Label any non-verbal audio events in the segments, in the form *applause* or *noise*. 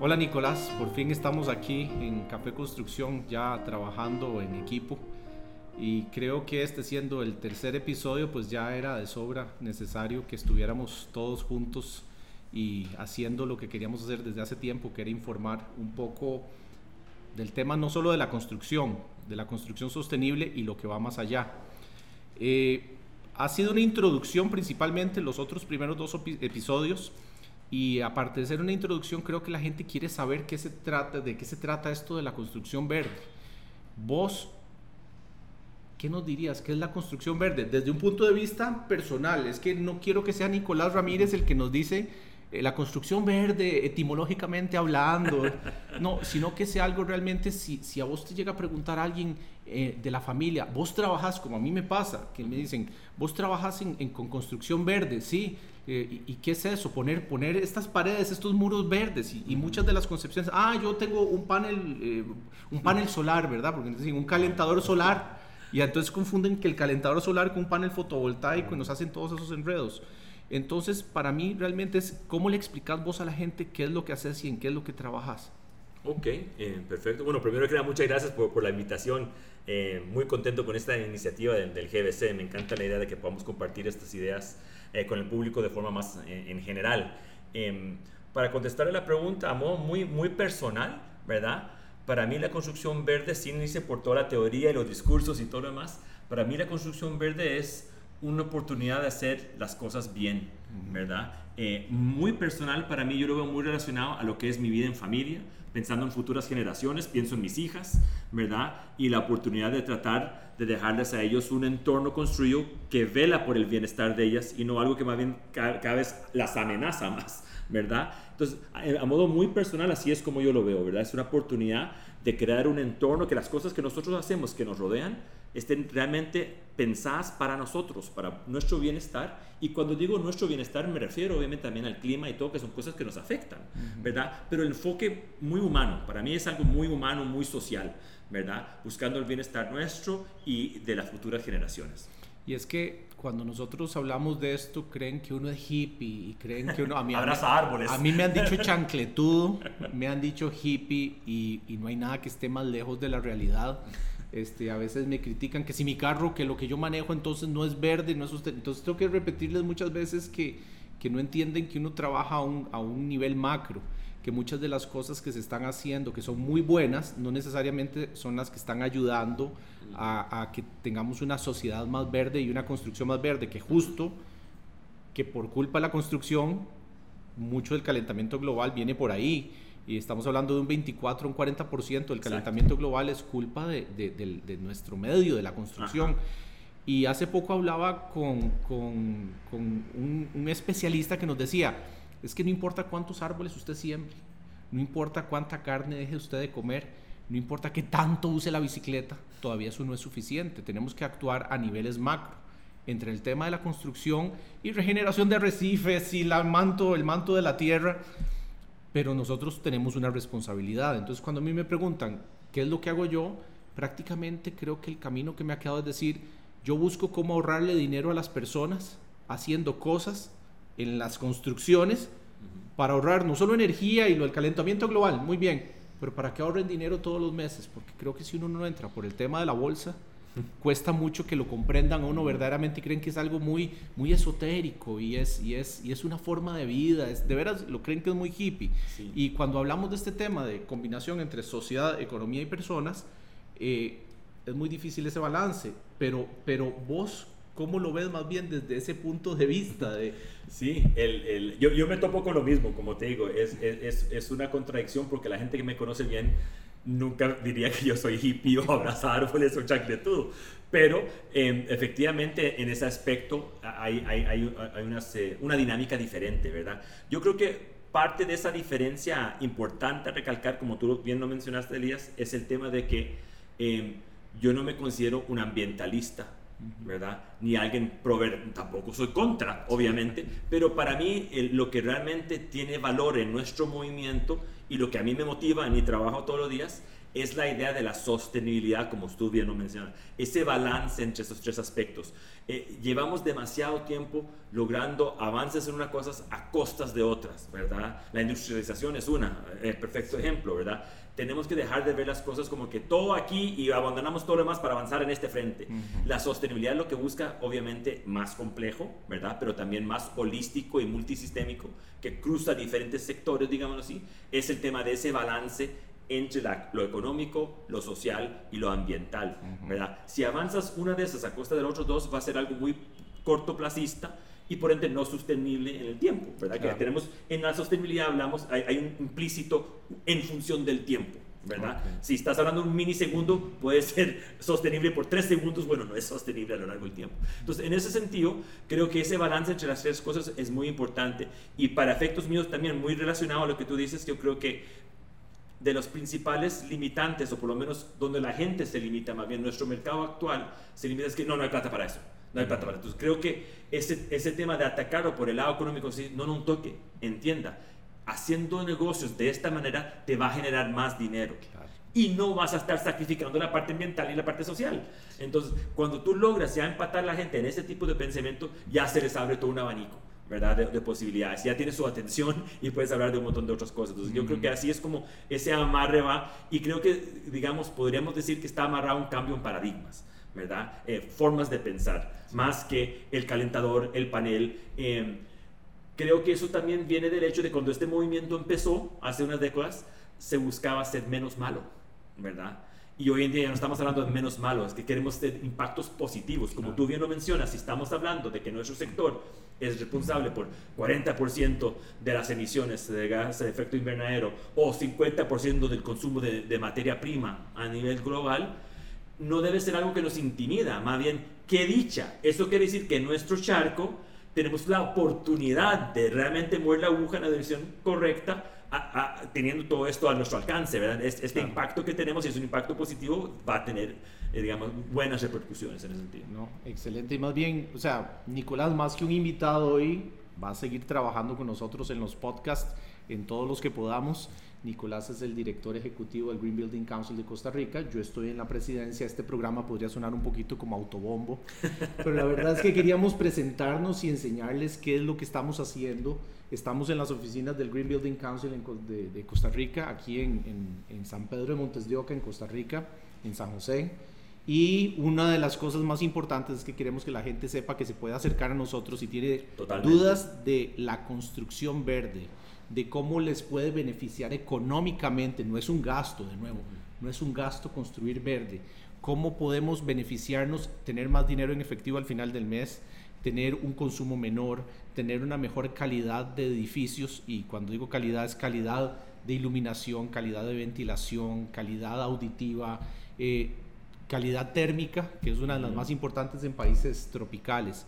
Hola Nicolás, por fin estamos aquí en Café Construcción ya trabajando en equipo y creo que este siendo el tercer episodio pues ya era de sobra necesario que estuviéramos todos juntos y haciendo lo que queríamos hacer desde hace tiempo, que era informar un poco del tema no solo de la construcción, de la construcción sostenible y lo que va más allá. Eh, ha sido una introducción principalmente los otros primeros dos episodios y aparte de ser una introducción, creo que la gente quiere saber qué se trata, de qué se trata esto de la construcción verde. Vos, ¿qué nos dirías? ¿Qué es la construcción verde? Desde un punto de vista personal, es que no quiero que sea Nicolás Ramírez el que nos dice eh, la construcción verde, etimológicamente hablando, *laughs* no, sino que sea algo realmente, si, si a vos te llega a preguntar a alguien eh, de la familia, vos trabajas, como a mí me pasa, que me dicen, vos trabajas en, con construcción verde, sí, eh, y, qué es eso? Poner, poner estas paredes, estos muros verdes y, muchas de las concepciones, ah, yo tengo un panel, un panel solar, ¿verdad? Porque dicen un calentador solar. Y entonces confunden que el calentador solar con un panel fotovoltaico y nos hacen todos esos enredos. Entonces, para mí realmente es cómo le explicas vos a la gente qué es lo que haces y en qué es lo que trabajas. Ok, eh, perfecto. Bueno, primero que nada, muchas gracias por, por la invitación. Eh, muy contento con esta iniciativa del, GBC. Me encanta la idea de que podamos compartir estas ideas eh, con el público de forma más en general. Em, para contestar la pregunta a modo muy, muy personal, ¿verdad? Para mí la construcción verde, sin irse por toda la teoría y los discursos y todo lo demás, para mí la construcción verde es una oportunidad de hacer las cosas bien, ¿verdad? Eh, muy personal para mí, yo lo veo muy relacionado a lo que es mi vida en familia, pensando en futuras generaciones, pienso en mis hijas, ¿verdad? Y la oportunidad de tratar de dejarles a ellos un entorno construido que vela por el bienestar de ellas y no algo que más bien cada, vez las amenaza más, ¿verdad? Entonces, a, modo muy personal, así es como yo lo veo, ¿verdad? Es una oportunidad de crear un entorno que las cosas que nosotros hacemos, que nos rodean, estén realmente pensadas para nosotros, para nuestro bienestar. Y cuando digo nuestro bienestar me refiero obviamente también al clima y todo, que son cosas que nos afectan, ¿verdad? Pero el enfoque muy humano, para mí es algo muy humano, muy social, ¿verdad? Buscando el bienestar nuestro y de las futuras generaciones. Y es que cuando nosotros hablamos de esto, creen que uno es hippie y creen que uno... A mí, Abraza árboles. A mí me han dicho *laughs* chancletudo, me han dicho hippie y, y no hay nada que esté más lejos de la realidad. Este, a veces me critican que si mi carro, que lo que yo manejo entonces no es verde, no es usted. Entonces tengo que repetirles muchas veces que, que no entienden que uno trabaja a un, a un nivel macro, que muchas de las cosas que se están haciendo, que son muy buenas, no necesariamente son las que están ayudando a, a que tengamos una sociedad más verde y una construcción más verde, que justo que por culpa de la construcción, mucho del calentamiento global viene por ahí. Y estamos hablando de un 24, un 40% del calentamiento global es culpa de, de, nuestro medio, de la construcción. Y hace poco hablaba con, con, con un, un, especialista que nos decía, es que no importa cuántos árboles usted siembre, no importa cuánta carne deje usted de comer, no importa qué tanto use la bicicleta, todavía eso no es suficiente. Tenemos que actuar a niveles macro entre el tema de la construcción y regeneración de arrecifes y la manto, el manto de la tierra pero nosotros tenemos una responsabilidad. Entonces cuando a mí me preguntan qué es lo que hago yo, prácticamente creo que el camino que me ha quedado es decir, yo busco cómo ahorrarle dinero a las personas haciendo cosas en las construcciones para ahorrar no solo energía y lo del calentamiento global, muy bien, pero para que ahorren dinero todos los meses, porque creo que si uno no entra por el tema de la bolsa, *laughs* cuesta mucho que lo comprendan a uno verdaderamente y creen que es algo muy, muy esotérico y es, y, es, y es una forma de vida, es, de veras lo creen que es muy hippie. Y cuando hablamos de este tema de combinación entre sociedad, economía y personas, eh, es muy difícil ese balance, pero, pero vos, ¿cómo lo ves más bien desde ese punto de vista? De... Sí, el, el, yo, yo, me topo con lo mismo, como te digo, es, es, es una contradicción porque la gente que me conoce bien nunca diría que yo soy hippie o abrazar árboles o chancletudo, pero em, efectivamente en ese aspecto hay, hay, hay, una, una, dinámica diferente, ¿verdad? Yo creo que parte de esa diferencia importante a recalcar, como tú bien lo mencionaste, Elías, es el tema de que em, yo no me considero un ambientalista, ¿verdad? Ni alguien prover, tampoco soy contra, obviamente, pero para mí lo que realmente tiene valor en nuestro movimiento y lo que a mí me motiva en mi trabajo todos los días es la idea de la sostenibilidad, como tú bien lo mencionas, ese balance entre esos tres aspectos. Eh, llevamos demasiado tiempo logrando avances en unas cosas a costas de otras, ¿verdad? La industrialización es una, eh, perfecto ejemplo, ¿verdad? Tenemos que dejar de ver las cosas como que todo aquí y abandonamos todo lo demás para avanzar en este frente. La sostenibilidad es lo que busca, obviamente, más complejo, ¿verdad? Pero también más holístico y multisistémico, que cruza diferentes sectores, digámoslo así, es el tema de ese balance entre lo económico, lo social y lo ambiental, ¿verdad? Si avanzas una de esas a costa de los otros dos, va a ser algo muy cortoplacista y por ende no sostenible en el tiempo, ¿verdad? Que tenemos, en la sostenibilidad hablamos, hay, un implícito en función del tiempo, ¿verdad? Si estás hablando de un milisegundo, puede ser sostenible por tres segundos, bueno, no es sostenible a lo largo del tiempo. Entonces, en ese sentido, creo que ese balance entre las tres cosas es muy importante y para efectos míos también muy relacionado a lo que tú dices, yo creo que de los principales limitantes, o por lo menos donde la gente se limita, más bien nuestro mercado actual se limita, es que no, no hay plata para eso. No hay plata para. Entonces creo que ese, ese tema de atacarlo por el lado económico, no, no un toque, entienda. Haciendo negocios de esta manera te va a generar más dinero. Y no vas a estar sacrificando la parte ambiental y la parte social. Entonces, cuando tú logras ya empatar a la gente en ese tipo de pensamiento, ya se les abre todo un abanico. ¿verdad? De, posibilidades. Ya tiene su atención y puedes hablar de un montón de otras cosas. Entonces, yo creo que así es como ese amarre va y creo que, digamos, podríamos decir que está amarrado un cambio en paradigmas, ¿verdad? Eh, formas de pensar, más que el calentador, el panel. Em, creo que eso también viene del hecho de cuando este movimiento empezó hace unas décadas, se buscaba ser menos malo, ¿verdad? Y hoy en día ya no estamos hablando de menos malos, que queremos impactos positivos. Como tú bien lo mencionas, si estamos hablando de que nuestro sector es responsable por 40% de las emisiones de gas de efecto invernadero o 50% del consumo de, de, materia prima a nivel global, no debe ser algo que nos intimida, más bien, qué dicha. Eso quiere decir que en nuestro charco tenemos la oportunidad de realmente mover la aguja en la dirección correcta teniendo todo esto a nuestro alcance, ¿verdad? Este, impacto que tenemos, si es un impacto positivo, va a tener, eh, digamos, buenas repercusiones en ese sentido. No, excelente. Y más bien, o sea, Nicolás, más que un invitado hoy, va a seguir trabajando con nosotros en los podcasts, en todos los que podamos. Nicolás es el director ejecutivo del Green Building Council de Costa Rica. Yo estoy en la presidencia. Este programa podría sonar un poquito como autobombo, *laughs* pero la verdad es que queríamos presentarnos y enseñarles qué es lo que estamos haciendo. Estamos en las oficinas del Green Building Council de, Costa Rica, aquí en, San Pedro de Montes de Oca, en Costa Rica, en San José. Y una de las cosas más importantes es que queremos que la gente sepa que se puede acercar a nosotros si tiene dudas de la construcción verde de cómo les puede beneficiar económicamente, no es un gasto de nuevo, no es un gasto construir verde, cómo podemos beneficiarnos, tener más dinero en efectivo al final del mes, tener un consumo menor, tener una mejor calidad de edificios y cuando digo calidad es calidad de iluminación, calidad de ventilación, calidad auditiva, eh, calidad térmica, que es una de las más importantes en países tropicales,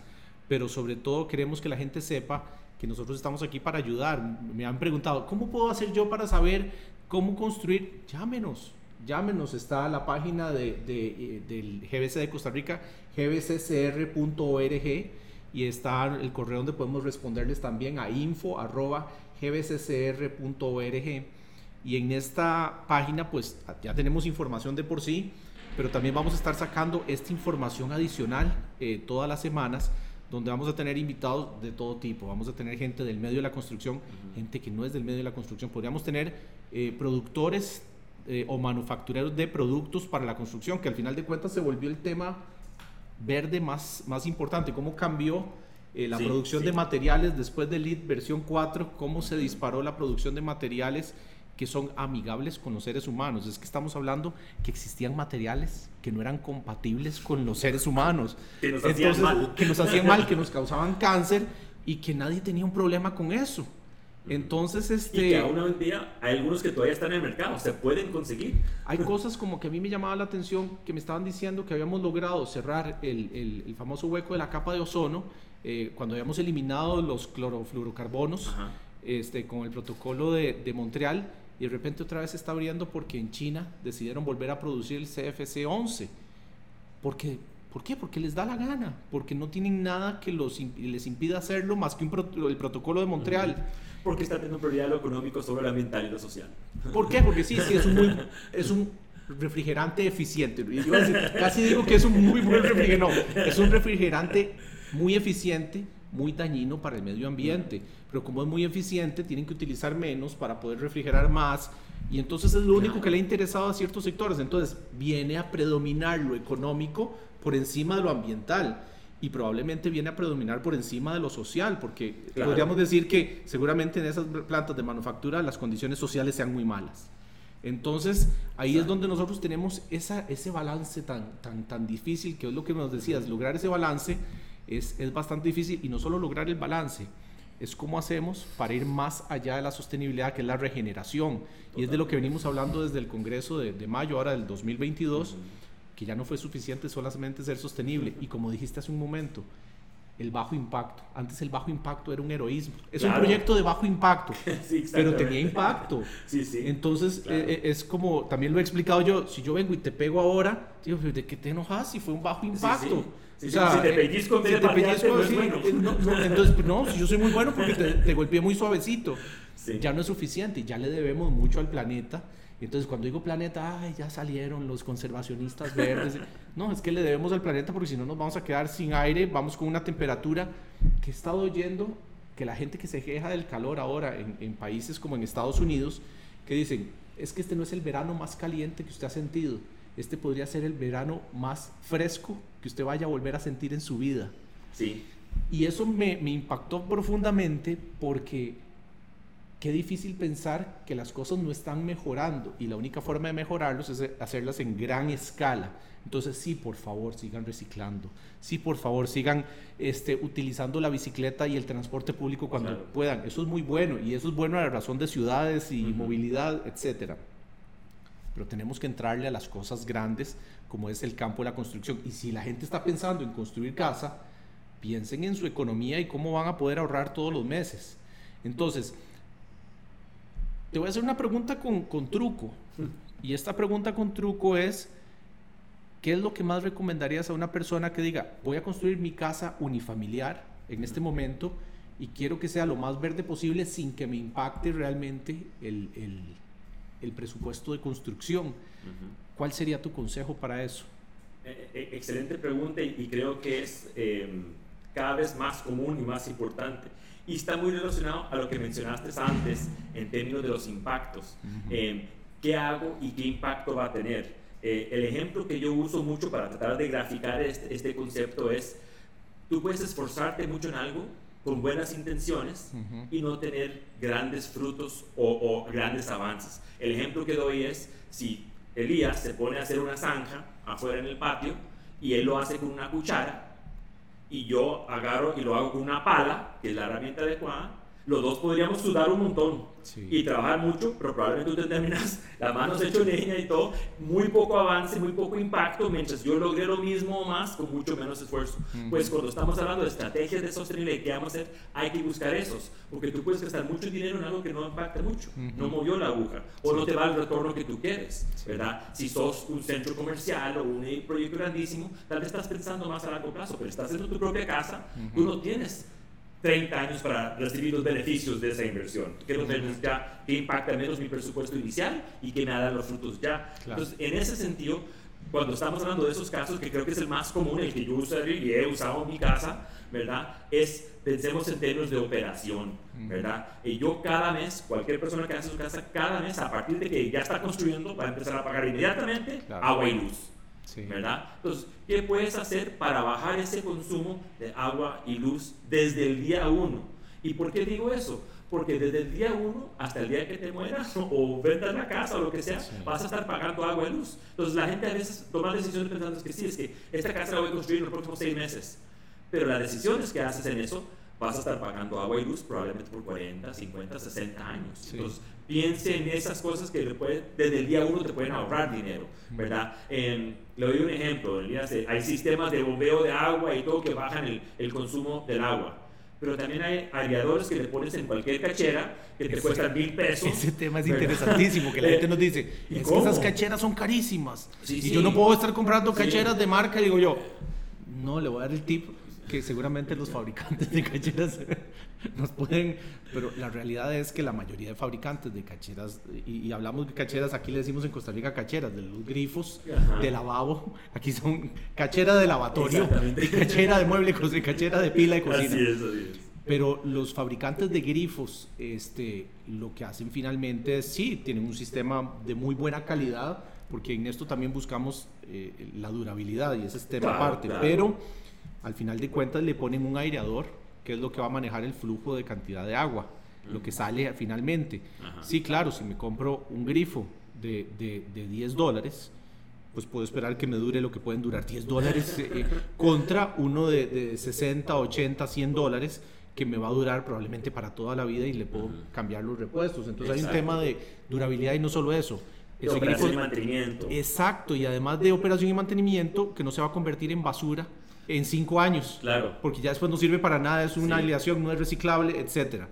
pero sobre todo queremos que la gente sepa que nosotros estamos aquí para ayudar. Me han preguntado, ¿cómo puedo hacer yo para saber cómo construir? Llámenos, llámenos. Está la página de, de, del GBC de Costa Rica, gbccr.org, y está el correo donde podemos responderles también a info.gbccr.org. Y en esta página, pues ya tenemos información de por sí, pero también vamos a estar sacando esta información adicional eh, todas las semanas donde vamos a tener invitados de todo tipo. Vamos a tener gente del medio de la construcción, gente que no es del medio de la construcción. Podríamos tener eh, productores eh, o manufactureros de productos para la construcción, que al final de cuentas se volvió el tema verde más, más importante. ¿Cómo cambió eh, la producción de materiales después del LEED versión 4? ¿Cómo se disparó la producción de materiales? Que son amigables con los seres humanos. Es que estamos hablando que existían materiales que no eran compatibles con los seres humanos. que nos hacían mal. Que nos hacían mal, que nos causaban cáncer y que nadie tenía un problema con eso. Entonces, este... Y que aún hoy en día hay algunos que todavía están en el mercado, se pueden conseguir. Hay cosas como que a mí me llamaba la atención, que me estaban diciendo que habíamos logrado cerrar el, el, famoso hueco de la capa de ozono eh, cuando habíamos eliminado los clorofluorocarbonos este, con el protocolo de, de Montreal y de repente otra vez se está abriendo porque en China decidieron volver a producir el CFC-11. Porque, ¿Por qué? Porque les da la gana, porque no tienen nada que los, les impida hacerlo más que un el protocolo de Montreal. Porque está teniendo prioridad lo económico sobre lo ambiental y lo social. ¿Por qué? Porque sí, sí, es un, muy, es un refrigerante eficiente. casi digo que es un muy buen refrigerante. No, es un refrigerante muy eficiente, muy dañino para el medio ambiente. Pero como es muy eficiente, tienen que utilizar menos para poder refrigerar más. Y entonces es lo único que le ha interesado a ciertos sectores. Entonces viene a predominar lo económico por encima de lo ambiental y probablemente viene a predominar por encima de lo social, porque podríamos decir que seguramente en esas plantas de manufactura las condiciones sociales sean muy malas. Entonces, ahí es donde nosotros tenemos esa, ese balance tan, tan, tan difícil, que es lo que nos decías, lograr ese balance es, es bastante difícil y no solo lograr el balance, es cómo hacemos para ir más allá de la sostenibilidad, que es la regeneración. Y es de lo que venimos hablando desde el Congreso de, de mayo, ahora del 2022 que ya no fue suficiente solamente ser sostenible. Y como dijiste hace un momento, el bajo impacto. Antes el bajo impacto era un heroísmo. Es un proyecto de bajo impacto, *laughs* pero tenía impacto. Sí, sí, Entonces eh, eh, es como, también lo he explicado yo, si yo vengo y te pego ahora, digo, ¿de qué te enojas si fue un bajo impacto? O sea, si te pellizco, si te pellizco, no, bueno. no, entonces, no, si yo soy muy bueno porque te, te golpeé muy suavecito. Ya no es suficiente, ya le debemos mucho al planeta entonces cuando digo planeta, ay, ya salieron los conservacionistas verdes. no, es que le debemos al planeta porque si no nos vamos a quedar sin aire, vamos con una temperatura que he estado oyendo que la gente que se queja del calor ahora en, en países como en Estados Unidos, que dicen, es que este no es el verano más caliente que usted ha sentido, este podría ser el verano más fresco que usted vaya a volver a sentir en su vida. Sí. Y eso me, me impactó profundamente porque qué difícil pensar que las cosas no están mejorando y la única forma de mejorarlos es hacerlas en gran escala. Entonces sí, por favor, sigan reciclando. Sí, por favor, sigan este, utilizando la bicicleta y el transporte público cuando puedan. Eso es muy bueno y eso es bueno a la razón de ciudades y movilidad, etc. Pero tenemos que entrarle a las cosas grandes como es el campo de la construcción. Y si la gente está pensando en construir casa, piensen en su economía y cómo van a poder ahorrar todos los meses. Entonces, te voy a hacer una pregunta con, con truco. Y esta pregunta con truco es, ¿qué es lo que más recomendarías a una persona que diga, voy a construir mi casa unifamiliar en este momento y quiero que sea lo más verde posible sin que me impacte realmente el, el, el presupuesto de construcción? ¿Cuál sería tu consejo para eso? Eh, eh, excelente pregunta y creo que es em, cada vez más común y más importante y está muy relacionado a lo que mencionaste antes en términos de los impactos. Eh, ¿Qué hago y qué impacto va a tener? Eh, el ejemplo que yo uso mucho para tratar de graficar este, este, concepto es, tú puedes esforzarte mucho en algo con buenas intenciones y no tener grandes frutos o, o, grandes avances. El ejemplo que doy es, si Elías se pone a hacer una zanja afuera en el patio y él lo hace con una cuchara, y yo agarro y lo hago con una pala, que es la herramienta adecuada, los dos podríamos sudar un montón y trabajar mucho, pero probablemente tú te terminas las manos hecho leña y todo, muy poco avance, muy poco impacto, mientras yo logré lo mismo o más con mucho menos esfuerzo. Pues cuando estamos hablando de estrategias de sostenibilidad, ¿qué vamos a hacer? Hay que buscar esos, porque tú puedes gastar mucho dinero en algo que no impacta mucho, no movió la aguja, o no te va el retorno que tú quieres, ¿verdad? Si sos un centro comercial o un proyecto grandísimo, tal vez estás pensando más a largo plazo, pero estás en tu propia casa, tú no tienes 30 años para recibir los beneficios de esa inversión. ¿Qué, los ya, qué impacta menos mi presupuesto inicial y qué me da los frutos ya? Entonces, en ese sentido, cuando estamos hablando de esos casos, que creo que es el más común, el que yo usaría y he usado en mi casa, ¿verdad? Es, pensemos en términos de operación, ¿verdad? Y yo cada mes, cualquier persona que hace su casa, cada mes, a partir de que ya está construyendo, va a empezar a pagar inmediatamente agua y luz. ¿Verdad? Entonces, ¿qué puedes hacer para bajar ese consumo de agua y luz desde el día 1? ¿Y por qué digo eso? Porque desde el día 1 hasta el día que te mueras *laughs* o vendas la casa o lo que sea, vas a estar pagando agua y luz. Entonces la gente a veces toma decisiones pensando que sí, es que esta casa la voy a construir en los próximos seis meses. Pero las decisiones que haces en eso, vas a estar pagando agua y luz probablemente por 40, 50, 60 años. Entonces, piense en esas cosas que desde el día uno te pueden ahorrar dinero, ¿verdad? le doy un ejemplo, hay sistemas de bombeo de agua y todo que bajan el, el consumo del agua. Pero también hay aireadores que le pones en cualquier cachera que te cuestan mil pesos. Ese tema es interesantísimo, que la *laughs* gente nos dice, es que esas cacheras son carísimas. y yo no puedo estar comprando cacheras de marca, digo yo, no, le voy a dar el tip que seguramente los fabricantes de cacheras *laughs* nos pueden, pero la realidad es que la mayoría de fabricantes de cacheras, y, hablamos de cacheras, aquí le decimos en Costa Rica cacheras, de los grifos, de lavabo, aquí son cachera de lavatorio, y cachera de mueble, y cachera de pila de cocina. Así es, así es. Pero los fabricantes de grifos, este, lo que hacen finalmente es, sí, tienen un sistema de muy buena calidad, porque en esto también buscamos eh, la durabilidad y ese es tema aparte, pero al final de cuentas le ponen un aireador, que es lo que va a manejar el flujo de cantidad de agua, lo que sale finalmente. Sí, claro, si me compro un grifo de, de, 10 dólares, pues puedo esperar que me dure lo que pueden durar 10 dólares eh, contra uno de, de 60, 80, 100 dólares que me va a durar probablemente para toda la vida y le puedo cambiar los repuestos. Entonces hay un tema de durabilidad y no solo eso. De operación y mantenimiento. Exacto, y además de operación y mantenimiento que no se va a convertir en basura en cinco años. Claro. Porque ya después no sirve para nada, es una aleación, no es reciclable, etc.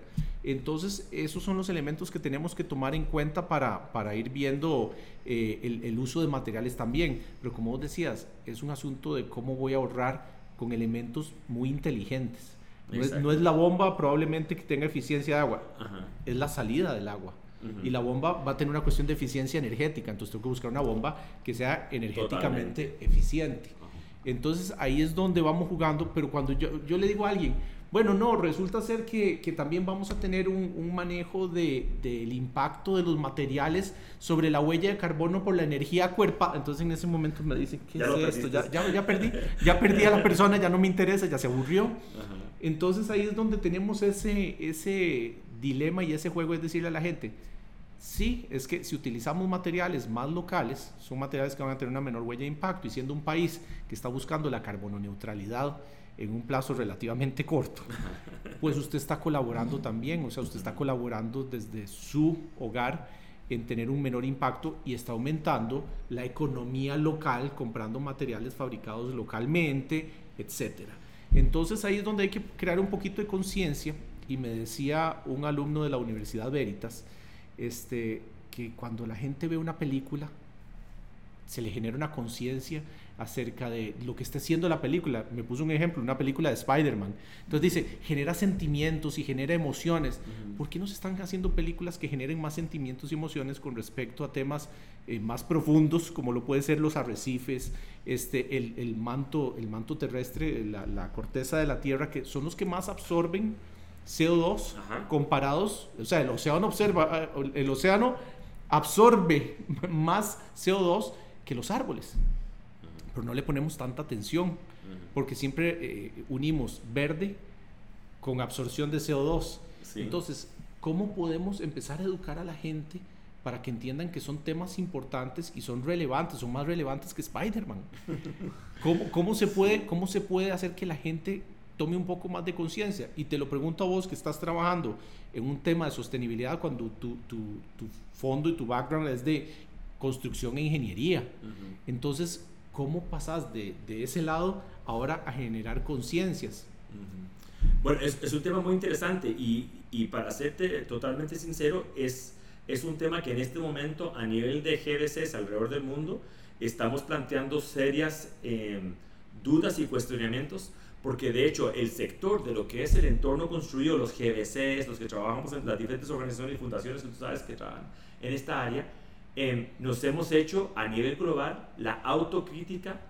Entonces, esos son los elementos que tenemos que tomar en cuenta para, para ir viendo eh, el, el, uso de materiales también. Pero como vos decías, es un asunto de cómo voy a ahorrar con elementos muy inteligentes. No es, la bomba probablemente que tenga eficiencia de agua, es la salida del agua. Y la bomba va a tener una cuestión de eficiencia energética, entonces tengo que buscar una bomba que sea energéticamente eficiente. Entonces ahí es donde vamos jugando, pero cuando yo, yo le digo a alguien, bueno, no, resulta ser que, que también vamos a tener un, un manejo del de, impacto de los materiales sobre la huella de carbono por la energía cuerpa. Entonces en ese momento me dicen, ¿qué es esto? Ya, ya, ya, perdí, ya perdí a la persona, ya no me interesa, ya se aburrió. Entonces ahí es donde tenemos ese, ese dilema y ese juego, es decirle a la gente, sí, es que si utilizamos materiales más locales, son materiales que van a tener una menor huella de impacto y siendo un país que está buscando la carbono neutralidad en un plazo relativamente corto, *laughs* pues usted está colaborando también, o sea, usted está colaborando desde su hogar en tener un menor impacto y está aumentando la economía local comprando materiales fabricados localmente, etcétera. Entonces ahí es donde hay que crear un poquito de conciencia y me decía un alumno de la Universidad Veritas este, que cuando la gente ve una película se le genera una conciencia acerca de lo que está haciendo la película. Me puso un ejemplo, una película de Spider-Man. Entonces dice, genera sentimientos y genera emociones. ¿Por qué no se están haciendo películas que generen más sentimientos y emociones con respecto a temas eh, más profundos, como lo puede ser los arrecifes, este, el, el manto, el manto terrestre, la, la, corteza de la Tierra, que son los que más absorben CO2 comparados, o sea, el océano, observa, eh, el océano absorbe *laughs* más CO2 que los árboles. Pero no le ponemos tanta atención, porque siempre eh, unimos verde con absorción de CO2. Entonces, ¿cómo podemos empezar a educar a la gente para que entiendan que son temas importantes y son relevantes, son más relevantes que Spider-Man? *laughs* ¿Cómo, cómo, se puede, ¿Cómo se puede hacer que la gente tome un poco más de conciencia? Y te lo pregunto a vos que estás trabajando en un tema de sostenibilidad cuando tu, tu, tu fondo y tu background es de construcción e ingeniería. Entonces, ¿cómo pasas de, de ese lado ahora a generar conciencias? Bueno, es, es, un tema muy interesante y, y, para serte totalmente sincero, es, es un tema que en este momento a nivel de GBCs alrededor del mundo estamos planteando serias em, dudas y cuestionamientos porque de hecho el sector de lo que es el entorno construido, los GBCs, los que trabajamos en las diferentes organizaciones y fundaciones que tú sabes que trabajan en esta área, Em, nos hemos hecho a nivel global la autocrítica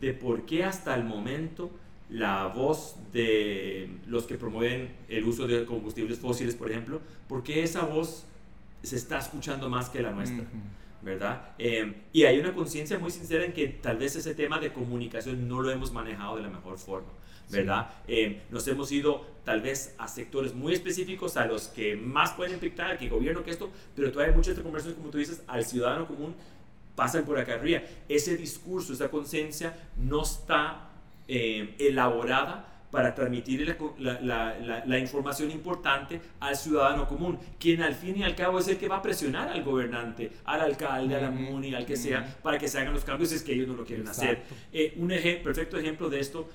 de por qué hasta el momento la voz de los que promueven el uso de combustibles fósiles, por ejemplo, por qué esa voz se está escuchando más que la nuestra. ¿verdad? Em, y hay una conciencia muy sincera en que tal vez ese tema de comunicación no lo hemos manejado de la mejor forma. ¿Verdad? Eh, nos hemos ido tal vez a sectores muy específicos a los que más pueden impactar, que gobierno, que esto, pero todavía hay muchas conversaciones, como tú dices, al ciudadano común pasan por acá arriba. Ese discurso, esa conciencia no está eh, elaborada para transmitir la, la, la, información importante al ciudadano común, quien al fin y al cabo es el que va a presionar al gobernante, al alcalde, a la MUNI, al que sea, para que se hagan los cambios si es que ellos no lo quieren hacer. Eh, un perfecto ejemplo de esto,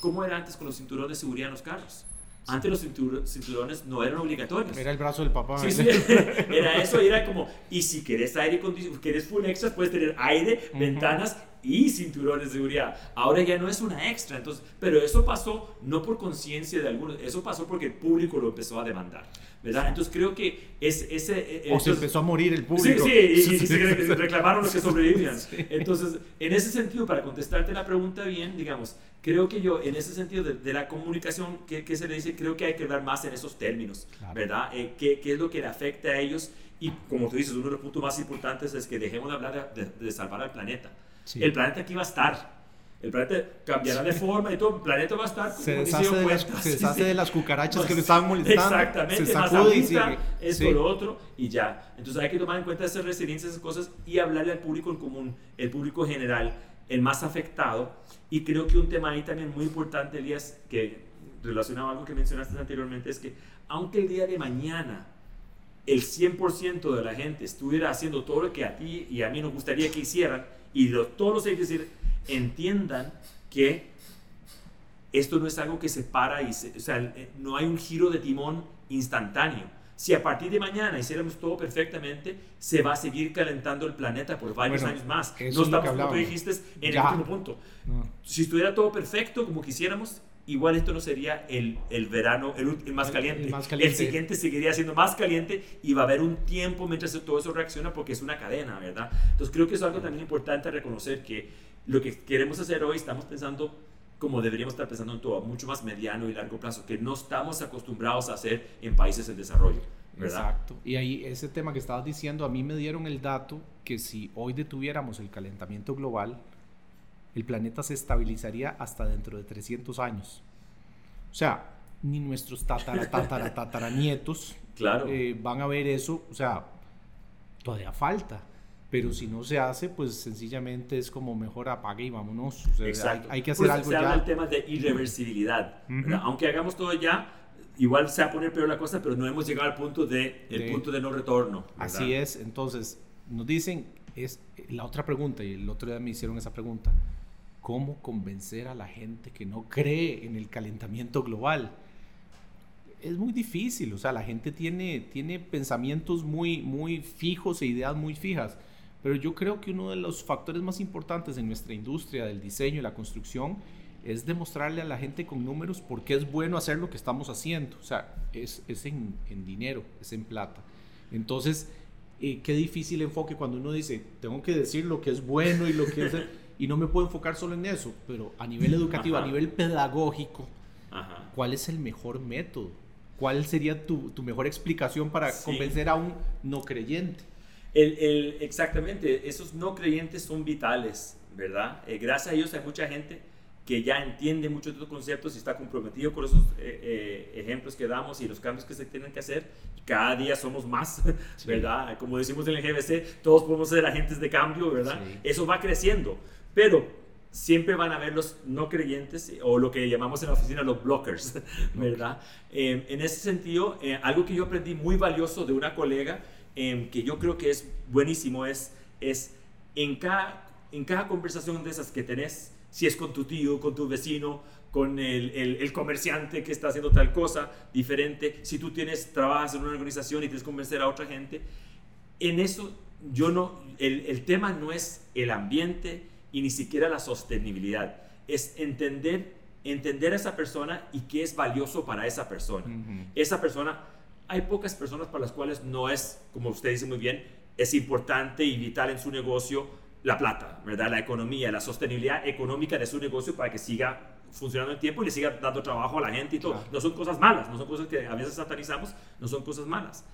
¿Cómo era antes con los cinturones de seguridad en los carros? Antes los cinturones no eran obligatorios. Era el brazo del papá. Sí, sí. *laughs* Era eso, era como, y si querés aire acondicionado, querés full extras, puedes tener aire, ventanas y cinturones de seguridad. Ahora ya no es una extra, entonces, pero eso pasó no por conciencia de algunos, eso pasó porque el público lo empezó a demandar. ¿verdad? Entonces creo que es, ese... O se empezó a morir el público. Sí, sí, y, se reclamaron los que sobrevivían. Entonces, en ese sentido, para contestarte la pregunta bien, digamos, creo que yo, en ese sentido de, la comunicación, ¿qué, se le dice? Creo que hay que hablar más en esos términos, ¿verdad? Eh, ¿qué, ¿qué, es lo que le afecta a ellos? Y como tú dices, uno de los puntos más importantes es que dejemos de hablar de, salvar al planeta. El planeta aquí va a estar, el planeta cambiará de forma y todo. El planeta va a estar se deshace, de las, se deshace de las cucarachas que le estaban molestando. Exactamente, se sacude y sigue. esto, lo otro y ya. Entonces hay que tomar en cuenta esas resiliencias, esas cosas y hablarle al público en común, el público general, el más afectado. Y creo que un tema ahí también muy importante, Elías, que relacionado a algo que mencionaste anteriormente, es que aunque el día de mañana el 100% de la gente estuviera haciendo todo lo que a ti y a mí nos gustaría que hicieran, y todos los edificios entiendan que esto no es algo que se para y o sea, eh, no hay un giro de timón instantáneo. Si a partir de mañana hiciéramos todo perfectamente, se va a seguir calentando el planeta por varios años más. No estamos, como tú dijiste, en el último punto. Si estuviera todo perfecto como quisiéramos, igual esto no sería el, el verano, el, más caliente. el, siguiente seguiría siendo más caliente y va a haber un tiempo mientras todo eso reacciona porque es una cadena, ¿verdad? Entonces creo que es algo también importante reconocer que lo que queremos hacer hoy estamos pensando como deberíamos estar pensando en todo, mucho más mediano y largo plazo, que no estamos acostumbrados a hacer en países en desarrollo. ¿verdad? Exacto. Y ahí ese tema que estabas diciendo, a mí me dieron el dato que si hoy detuviéramos el calentamiento global, el planeta se estabilizaría hasta dentro de 300 años. O sea, ni nuestros tatara, *laughs* tatara, tataranietos claro. Eh, van a ver eso. O sea, todavía falta. Pero si no se hace, pues sencillamente es como mejor apague y vámonos. Exacto. Hay, que hacer algo se habla del tema de irreversibilidad. Aunque hagamos todo ya, igual se va a poner peor la cosa, pero no hemos llegado al punto de, el punto de no retorno. Así es. Entonces, nos dicen, es la otra pregunta, y el otro día me hicieron esa pregunta cómo convencer a la gente que no cree en el calentamiento global. Es muy difícil, o sea, la gente tiene, tiene pensamientos muy, muy fijos e ideas muy fijas, pero yo creo que uno de los factores más importantes en nuestra industria del diseño y la construcción es demostrarle a la gente con números por qué es bueno hacer lo que estamos haciendo. O sea, es, es en, en, dinero, es en plata. Entonces, eh, qué difícil enfoque cuando uno dice, tengo que decir lo que es bueno y lo que es y no me puedo enfocar solo en eso, pero a nivel educativo, a nivel pedagógico, ¿cuál es el mejor método? ¿Cuál sería tu, tu mejor explicación para convencer a un no creyente? El, el, exactamente, esos no creyentes son vitales, ¿verdad? Eh, gracias a ellos hay mucha gente que ya entiende muchos de estos conceptos y está comprometido con esos eh, eh, ejemplos que damos y los cambios que se tienen que hacer. Cada día somos más, *laughs* ¿verdad? Como decimos en el GBC, todos podemos ser agentes de cambio, ¿verdad? Eso va creciendo. Pero siempre van a haber los no creyentes o lo que llamamos en la oficina los blockers, *laughs* ¿verdad? Em, en ese sentido, eh, algo que yo aprendí muy valioso de una colega, em, que yo creo que es buenísimo, es, es en, cada, en cada conversación de esas que tenés, si es con tu tío, con tu vecino, con el, el, comerciante que está haciendo tal cosa diferente, si tú tienes, trabajas en una organización y tienes que convencer a otra gente, en eso yo no, el, el tema no es el ambiente, y ni siquiera la sostenibilidad. Es entender, entender a esa persona y qué es valioso para esa persona. Esa persona, hay pocas personas para las cuales no es, como usted dice muy bien, es importante y vital en su negocio la plata, ¿verdad? La economía, la sostenibilidad económica de su negocio para que siga funcionando en tiempo y le siga dando trabajo a la gente y todo. No son cosas malas, no son cosas que a veces satanizamos, no son cosas malas.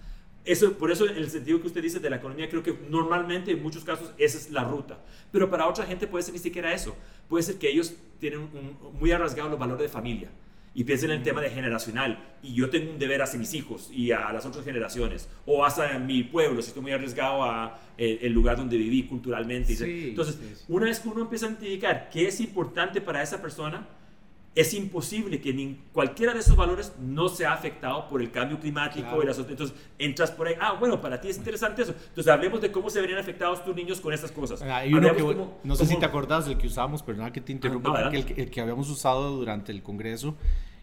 Eso, por eso, en el sentido que usted dice de la economía, creo que normalmente en muchos casos esa es la ruta. Pero para otra gente puede ser ni siquiera eso. Puede ser que ellos tienen un, muy arrasgado los valores de familia y piensen en el tema de generacional. Y yo tengo un deber hacia mis hijos y a las otras generaciones. O hacia mi pueblo, si estoy muy arriesgado a eh, el, lugar donde viví culturalmente. Entonces, una vez que uno empieza a identificar qué es importante para esa persona, es imposible que ni cualquiera de esos valores no sea afectado por el cambio climático. Y las, entonces, entras por ahí, ah, bueno, para ti es interesante eso. Entonces, hablemos de cómo se verían afectados tus niños con estas cosas. no sé si te acordás del que usamos, pero nada que te interrumpa, el, el, que habíamos usado durante el Congreso,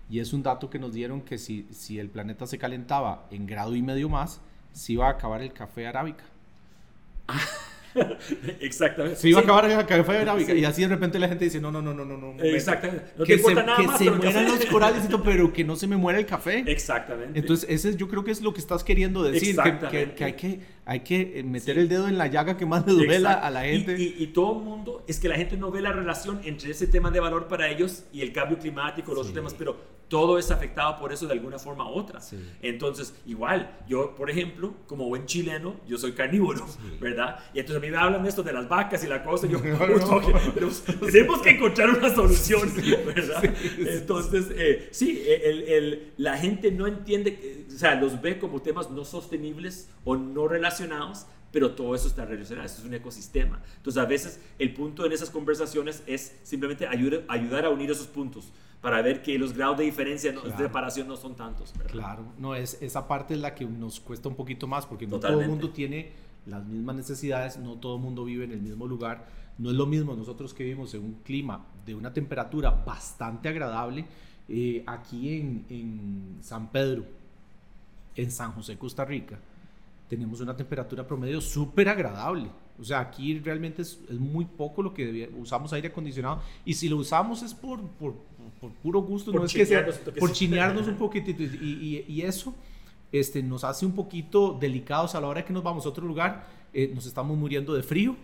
y es un dato que nos dieron que si, si el planeta se calentaba en grado y medio más, se iba a acabar el café arábica. *laughs* *laughs* Exactamente. Se iba a acabar el café arábica y así de repente la gente dice, no, no, no, no, no, no. Exactamente. No que importa se, nada que más se pero el mueran los corales, pero que no se me muera el café. Exactamente. Entonces, ese es- yo creo que es lo que estás queriendo decir, que, que hay que hay que meter Sí. el dedo en la llaga que más le duele a, la Y- gente. Y, y todo el mundo, es que la gente no ve la relación entre ese tema de valor para ellos y el cambio climático, los Sí. temas, pero todo es afectado por eso de alguna forma u otra. Sí. Entonces, igual, yo, por ejemplo, como buen chileno, yo soy carnívoro, ¿verdad? Y entonces a mí me hablan de esto de las vacas y la cosa, y yo, *laughs* No, "Uy, no. tenemos, *laughs* tenemos que encontrar una solución, ¿verdad? Entonces, eh, sí, el- el- la gente no entiende, que- o sea, los ve como temas no sostenibles o no relacionados, pero todo eso está relacionado, eso es un ecosistema. Entonces, a veces el punto en esas conversaciones es simplemente ayudar, ayudar a unir esos puntos para ver que los grados de diferencia, no- de Claro. separación no son tantos. ¿verdad? Claro, no, es, esa parte es la que nos cuesta un poquito más, porque no todo Totalmente. el mundo tiene las mismas necesidades, no todo el mundo vive en el mismo lugar. No es lo mismo nosotros que vivimos en un clima de una temperatura bastante agradable, eh, aquí en, en San Pedro, en San José, Costa Rica, tenemos una temperatura promedio súper agradable. O sea, aquí realmente es, es muy poco lo que debía- usamos aire acondicionado. Y si lo usamos es por, por, por puro gusto, Por no es que sea por chinearnos un poquitito. Y, y- y eso este, nos hace un poquito delicados a la hora que nos vamos a otro lugar. eh, nos estamos muriendo de frío.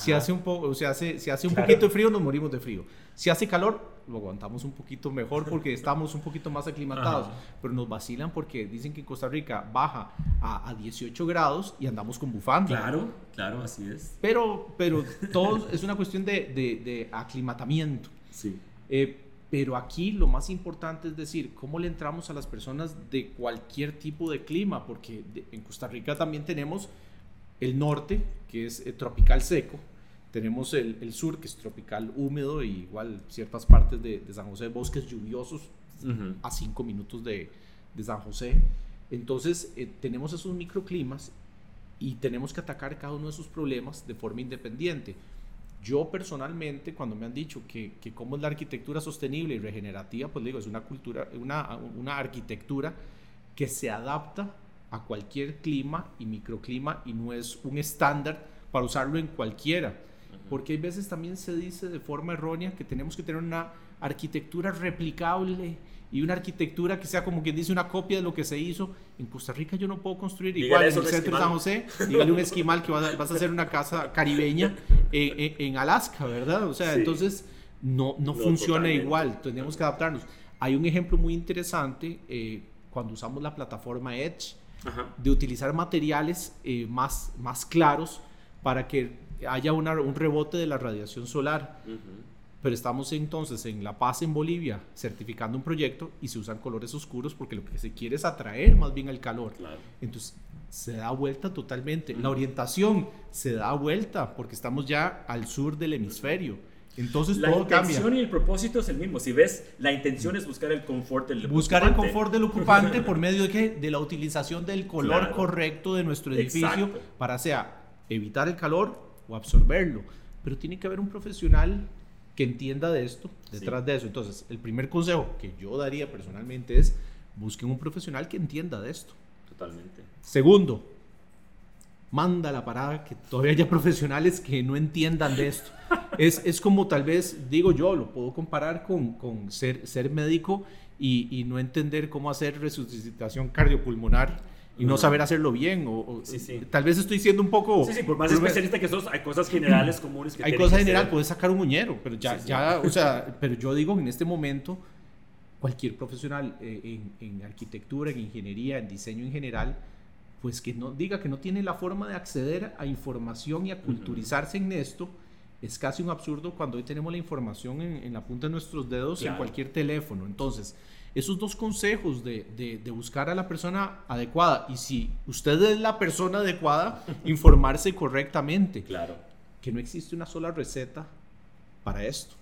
Si hace un, po o sea, hace, si hace un Claro. poquito de frío, nos morimos de frío. Si hace calor, lo aguantamos un poquito mejor porque estamos un poquito más aclimatados. Ajá. Pero nos vacilan porque dicen que en Costa Rica baja a, a 18 grados y andamos con bufanda. Claro, claro, así es. Pero, pero *laughs* todo es una cuestión de, de- de aclimatamiento. Sí. Eh, pero aquí lo más importante es decir, cómo le entramos a las personas de cualquier tipo de clima, porque de- en Costa Rica también tenemos el norte, que es eh, tropical seco, tenemos el, el sur, que es tropical húmedo, y igual ciertas partes de, de San José, bosques lluviosos a 5 minutos de, de San José. Entonces, eh, tenemos esos microclimas y tenemos que atacar cada uno de esos problemas de forma independiente. Yo personalmente, cuando me han dicho que, que cómo es la arquitectura sostenible y regenerativa, pues digo, es una cultura, una, una arquitectura que se adapta a cualquier clima y microclima y no es un estándar para usarlo en cualquiera. Porque hay veces también se dice de forma errónea que tenemos que tener una arquitectura replicable y una arquitectura que sea como quien dice una copia de lo que se hizo. En Costa Rica yo no puedo construir Dígale igual en el centro de San José. Dígale un esquimal que vas a, vas a hacer una casa caribeña *laughs* en, en- en Alaska, ¿verdad? O sea, Sí. entonces no, no, No, funciona totalmente. igual. Tenemos que adaptarnos. Hay un ejemplo muy interesante eh, cuando usamos la plataforma Edge Ajá. de utilizar materiales eh, más, más claros para que haya una- un rebote de la radiación solar. Pero estamos entonces en La Paz, en Bolivia, certificando un proyecto y se usan colores oscuros porque lo que se quiere es atraer más bien el calor. Claro. Entonces se da vuelta totalmente. La orientación se da vuelta porque estamos ya al sur del hemisferio. Entonces La todo intención cambia. y el propósito es el mismo. Si ves, la intención es buscar el confort del Buscar el ocupante. confort del ocupante por medio de, qué? de la utilización del color Claro. correcto de nuestro edificio Exacto. para sea evitar el calor o absorberlo. Pero tiene que haber un profesional que entienda de esto, detrás de eso. Entonces, el primer consejo que yo daría personalmente es busquen un profesional que entienda de esto. Totalmente. Segundo, manda la parada que todavía haya profesionales que no entiendan de esto. Es, es como tal vez, digo yo, lo puedo comparar con, con ser, ser médico y, y no entender cómo hacer resucitación cardiopulmonar y no saber hacerlo bien. O, o- Sí, sí. Tal vez estoy siendo un poco... Sí, sí, por más por- *laughs* especialista que sos, hay cosas generales comunes que hay cosas que general, ser. puedes sacar un muñero, pero ya, sí. ya, o sea, pero yo digo en este momento, cualquier profesional eh, en, en arquitectura, en ingeniería, en diseño en general, pues que no diga que no tiene la forma de acceder a información y a culturizarse en esto, es casi un absurdo cuando hoy tenemos la información en, en la punta de nuestros dedos en cualquier teléfono. Entonces, esos dos consejos de, de- de buscar a la persona adecuada y si usted es la persona adecuada, *laughs* informarse correctamente Claro. que no existe una sola receta para esto.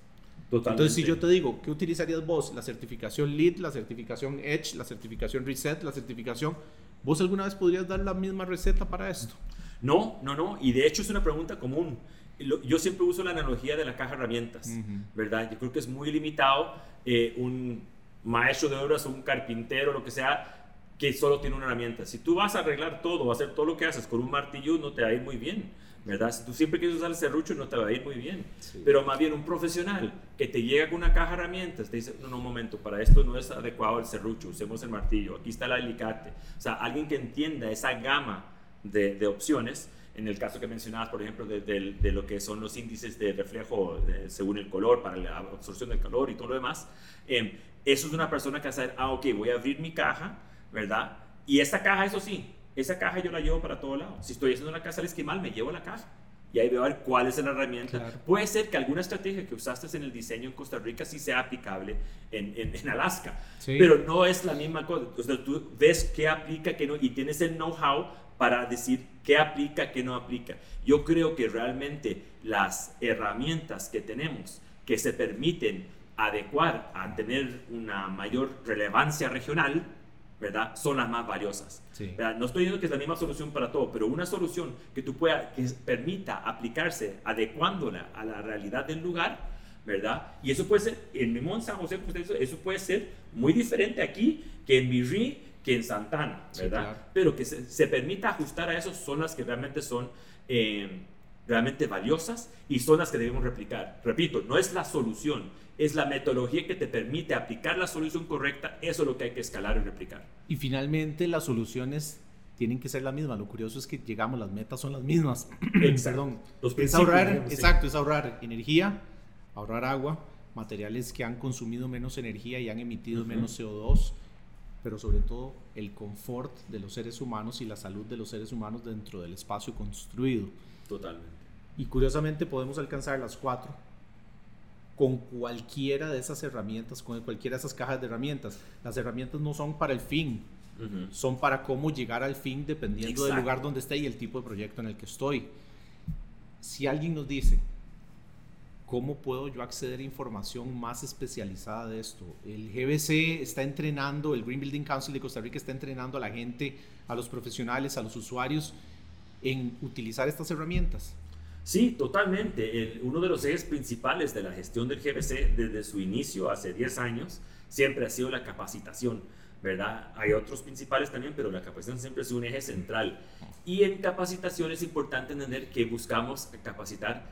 Totalmente. Entonces, si yo te digo, ¿qué utilizarías vos? La certificación LEED, la certificación Edge, la certificación Reset, la certificación... ¿Vos alguna vez podrías dar la misma receta para esto? No, no, no. Y de hecho es una pregunta común. Yo siempre uso la analogía de la caja de herramientas, Ujú. ¿verdad? Yo creo que es muy limitado eh, un maestro de obras o un carpintero, lo que sea, que solo tiene una herramienta. Si tú vas a arreglar todo, a hacer todo lo que haces con un martillo, no te va a ir muy bien, ¿verdad? Si tú siempre quieres usar el serrucho, no te va a ir muy bien. Pero más bien un profesional que te llega con una caja de herramientas, te dice, no, no, un momento, para esto no es adecuado el serrucho, usemos el martillo, aquí está el alicate. O sea, alguien que entienda esa gama de, de opciones, en el caso que mencionabas, por ejemplo, de, de, lo que son los índices de reflejo según el color, para la absorción del calor y todo lo demás, eh, eso es una persona que va a saber, ah, ok, voy a abrir mi caja, ¿verdad? Y esta caja, eso sí, esa caja yo la llevo para todo lado. Si estoy haciendo una casa al esquimal, me llevo la caja. Y ahí veo a ver cuál es la herramienta. Puede ser que alguna estrategia que usaste en el diseño en Costa Rica sí sea aplicable en, en, Alaska. Pero no es la misma cosa. Entonces tú ves qué aplica, qué no, y tienes el know-how para decir qué aplica, qué no aplica. Yo creo que realmente las herramientas que tenemos que se permiten adecuar a tener una mayor relevancia regional, ¿verdad? Son las más valiosas. No estoy diciendo que es la misma solución para todo, pero una solución que tú puedas, que permita aplicarse adecuándola a la realidad del lugar, ¿verdad? Y eso puede ser, en Mimón, San José, eso puede ser muy diferente aquí que en Mirri, que en Santana, ¿verdad? Pero que se, permita ajustar a eso son las que realmente son eh, realmente valiosas y son las que debemos replicar. Repito, no es la solución, es la metodología que te permite aplicar la solución correcta, eso es lo que hay que escalar y replicar. Y finalmente las soluciones tienen que ser las mismas. Lo curioso es que llegamos, las metas son las mismas. *clears throat* Perdón. Los es ahorrar, exacto, es ahorrar energía, ahorrar agua, materiales que han consumido menos energía y han emitido menos CO2, pero sobre todo el confort de los seres humanos y la salud de los seres humanos dentro del espacio construido. Totalmente. Y curiosamente podemos alcanzar las cuatro con cualquiera de esas herramientas, con cualquiera de esas cajas de herramientas. Las herramientas no son para el fin, son para cómo llegar al fin dependiendo del lugar donde esté y el tipo de proyecto en el que estoy. Si alguien nos dice, ¿cómo puedo yo acceder a información más especializada de esto? El GBC está entrenando, el Green Building Council de Costa Rica está entrenando a la gente, a los profesionales, a los usuarios en utilizar estas herramientas. Sí, totalmente. uno de los ejes principales de la gestión del GBC desde su inicio hace 10 años siempre ha sido la capacitación, ¿verdad? Hay otros principales también, pero la capacitación siempre es un eje central. Y en capacitación es importante entender que buscamos capacitar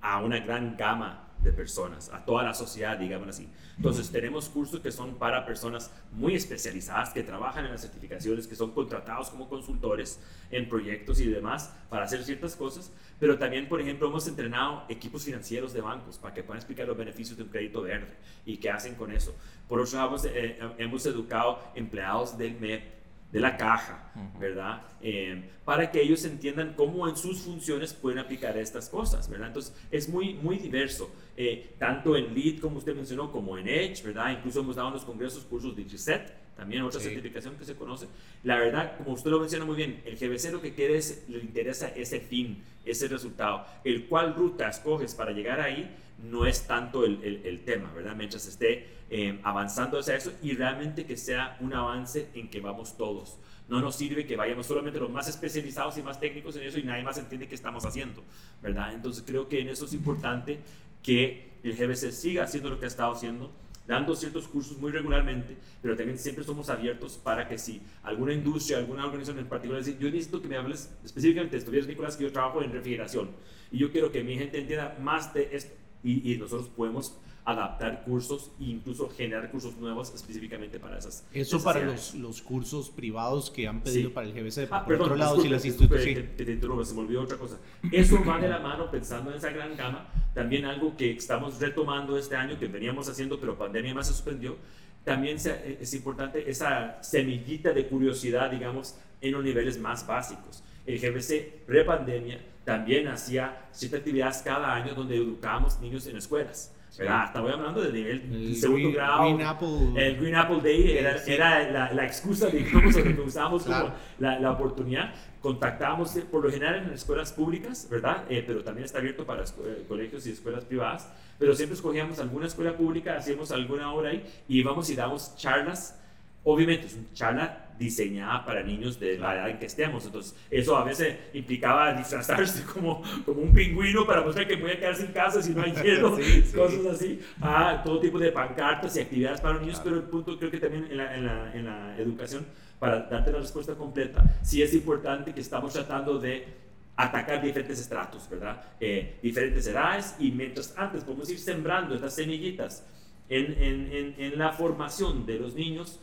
a una gran gama de personas, a toda la sociedad, digamos así. Entonces, tenemos cursos que son para personas muy especializadas, que trabajan en las certificaciones, que son contratados como consultores en proyectos y demás para hacer ciertas cosas, pero también, por ejemplo, hemos entrenado equipos financieros de bancos para que puedan explicar los beneficios de un crédito verde y qué hacen con eso. Por otro lado, hemos, eh, hemos educado empleados del MEP de la caja, ¿verdad? Eh, para que ellos entiendan cómo en sus funciones pueden aplicar estas cosas, ¿verdad? Entonces, es muy, muy diverso, eh, tanto en LEED, como usted mencionó, como en Edge, ¿verdad? Incluso hemos dado en los congresos cursos de Reset, también otra certificación que se conoce. La verdad, como usted lo menciona muy bien, el GBC lo que quiere es, le interesa ese fin, ese resultado. El cuál ruta escoges para llegar ahí no es tanto el, el, tema, ¿verdad? Mientras esté eh, avanzando hacia eso y realmente que sea un avance en que vamos todos. No nos sirve que vayamos solamente los más especializados y más técnicos en eso y nadie más entiende qué estamos haciendo, ¿verdad? Entonces creo que en eso es importante que el GBC siga haciendo lo que ha estado haciendo, dando ciertos cursos muy regularmente, pero también siempre somos abiertos para que si alguna industria, alguna organización en particular, dice, yo necesito que me hables específicamente de esto, Nicolás, que yo trabajo en refrigeración y yo quiero que mi gente entienda más de esto y, nosotros podemos adaptar cursos e incluso generar cursos nuevos específicamente para esas. Eso para los, los, cursos privados que han pedido para el GBC. Ah, por otro lado, si las instituciones. Te, te, se me olvidó otra cosa. Eso va de la mano pensando en esa gran gama. También algo que estamos retomando este año, que veníamos haciendo, pero pandemia más se suspendió. También es importante esa semillita de curiosidad, digamos, en los niveles más básicos. El GBC pre-pandemia también hacía ciertas actividades cada año donde educábamos niños en escuelas. ¿verdad? Estamos hablando de nivel segundo grado. Green Apple, el Green Apple Day era, era la, la, excusa, digamos, que usábamos como la, la, oportunidad. Contactábamos eh, por lo general en escuelas públicas, ¿verdad? Eh, pero también está abierto para eh, colegios y escuelas privadas. Pero siempre escogíamos alguna escuela pública, hacíamos alguna hora ahí y íbamos y dábamos charlas. Obviamente es una charla diseñada para niños de la edad en que estemos. Entonces, eso a veces implicaba disfrazarse *laughs* como, como un pingüino para mostrar que voy a quedarse en casa si no hay hielo, *laughs* cosas así. Ah, todo tipo de pancartas y actividades para niños, pero el punto creo que también en la, en la, en la educación para darte la respuesta completa, sí es importante que estamos tratando de atacar diferentes estratos, ¿verdad? Eh, diferentes edades y mientras antes podemos ir sembrando estas semillitas en, en, en, la formación de los niños,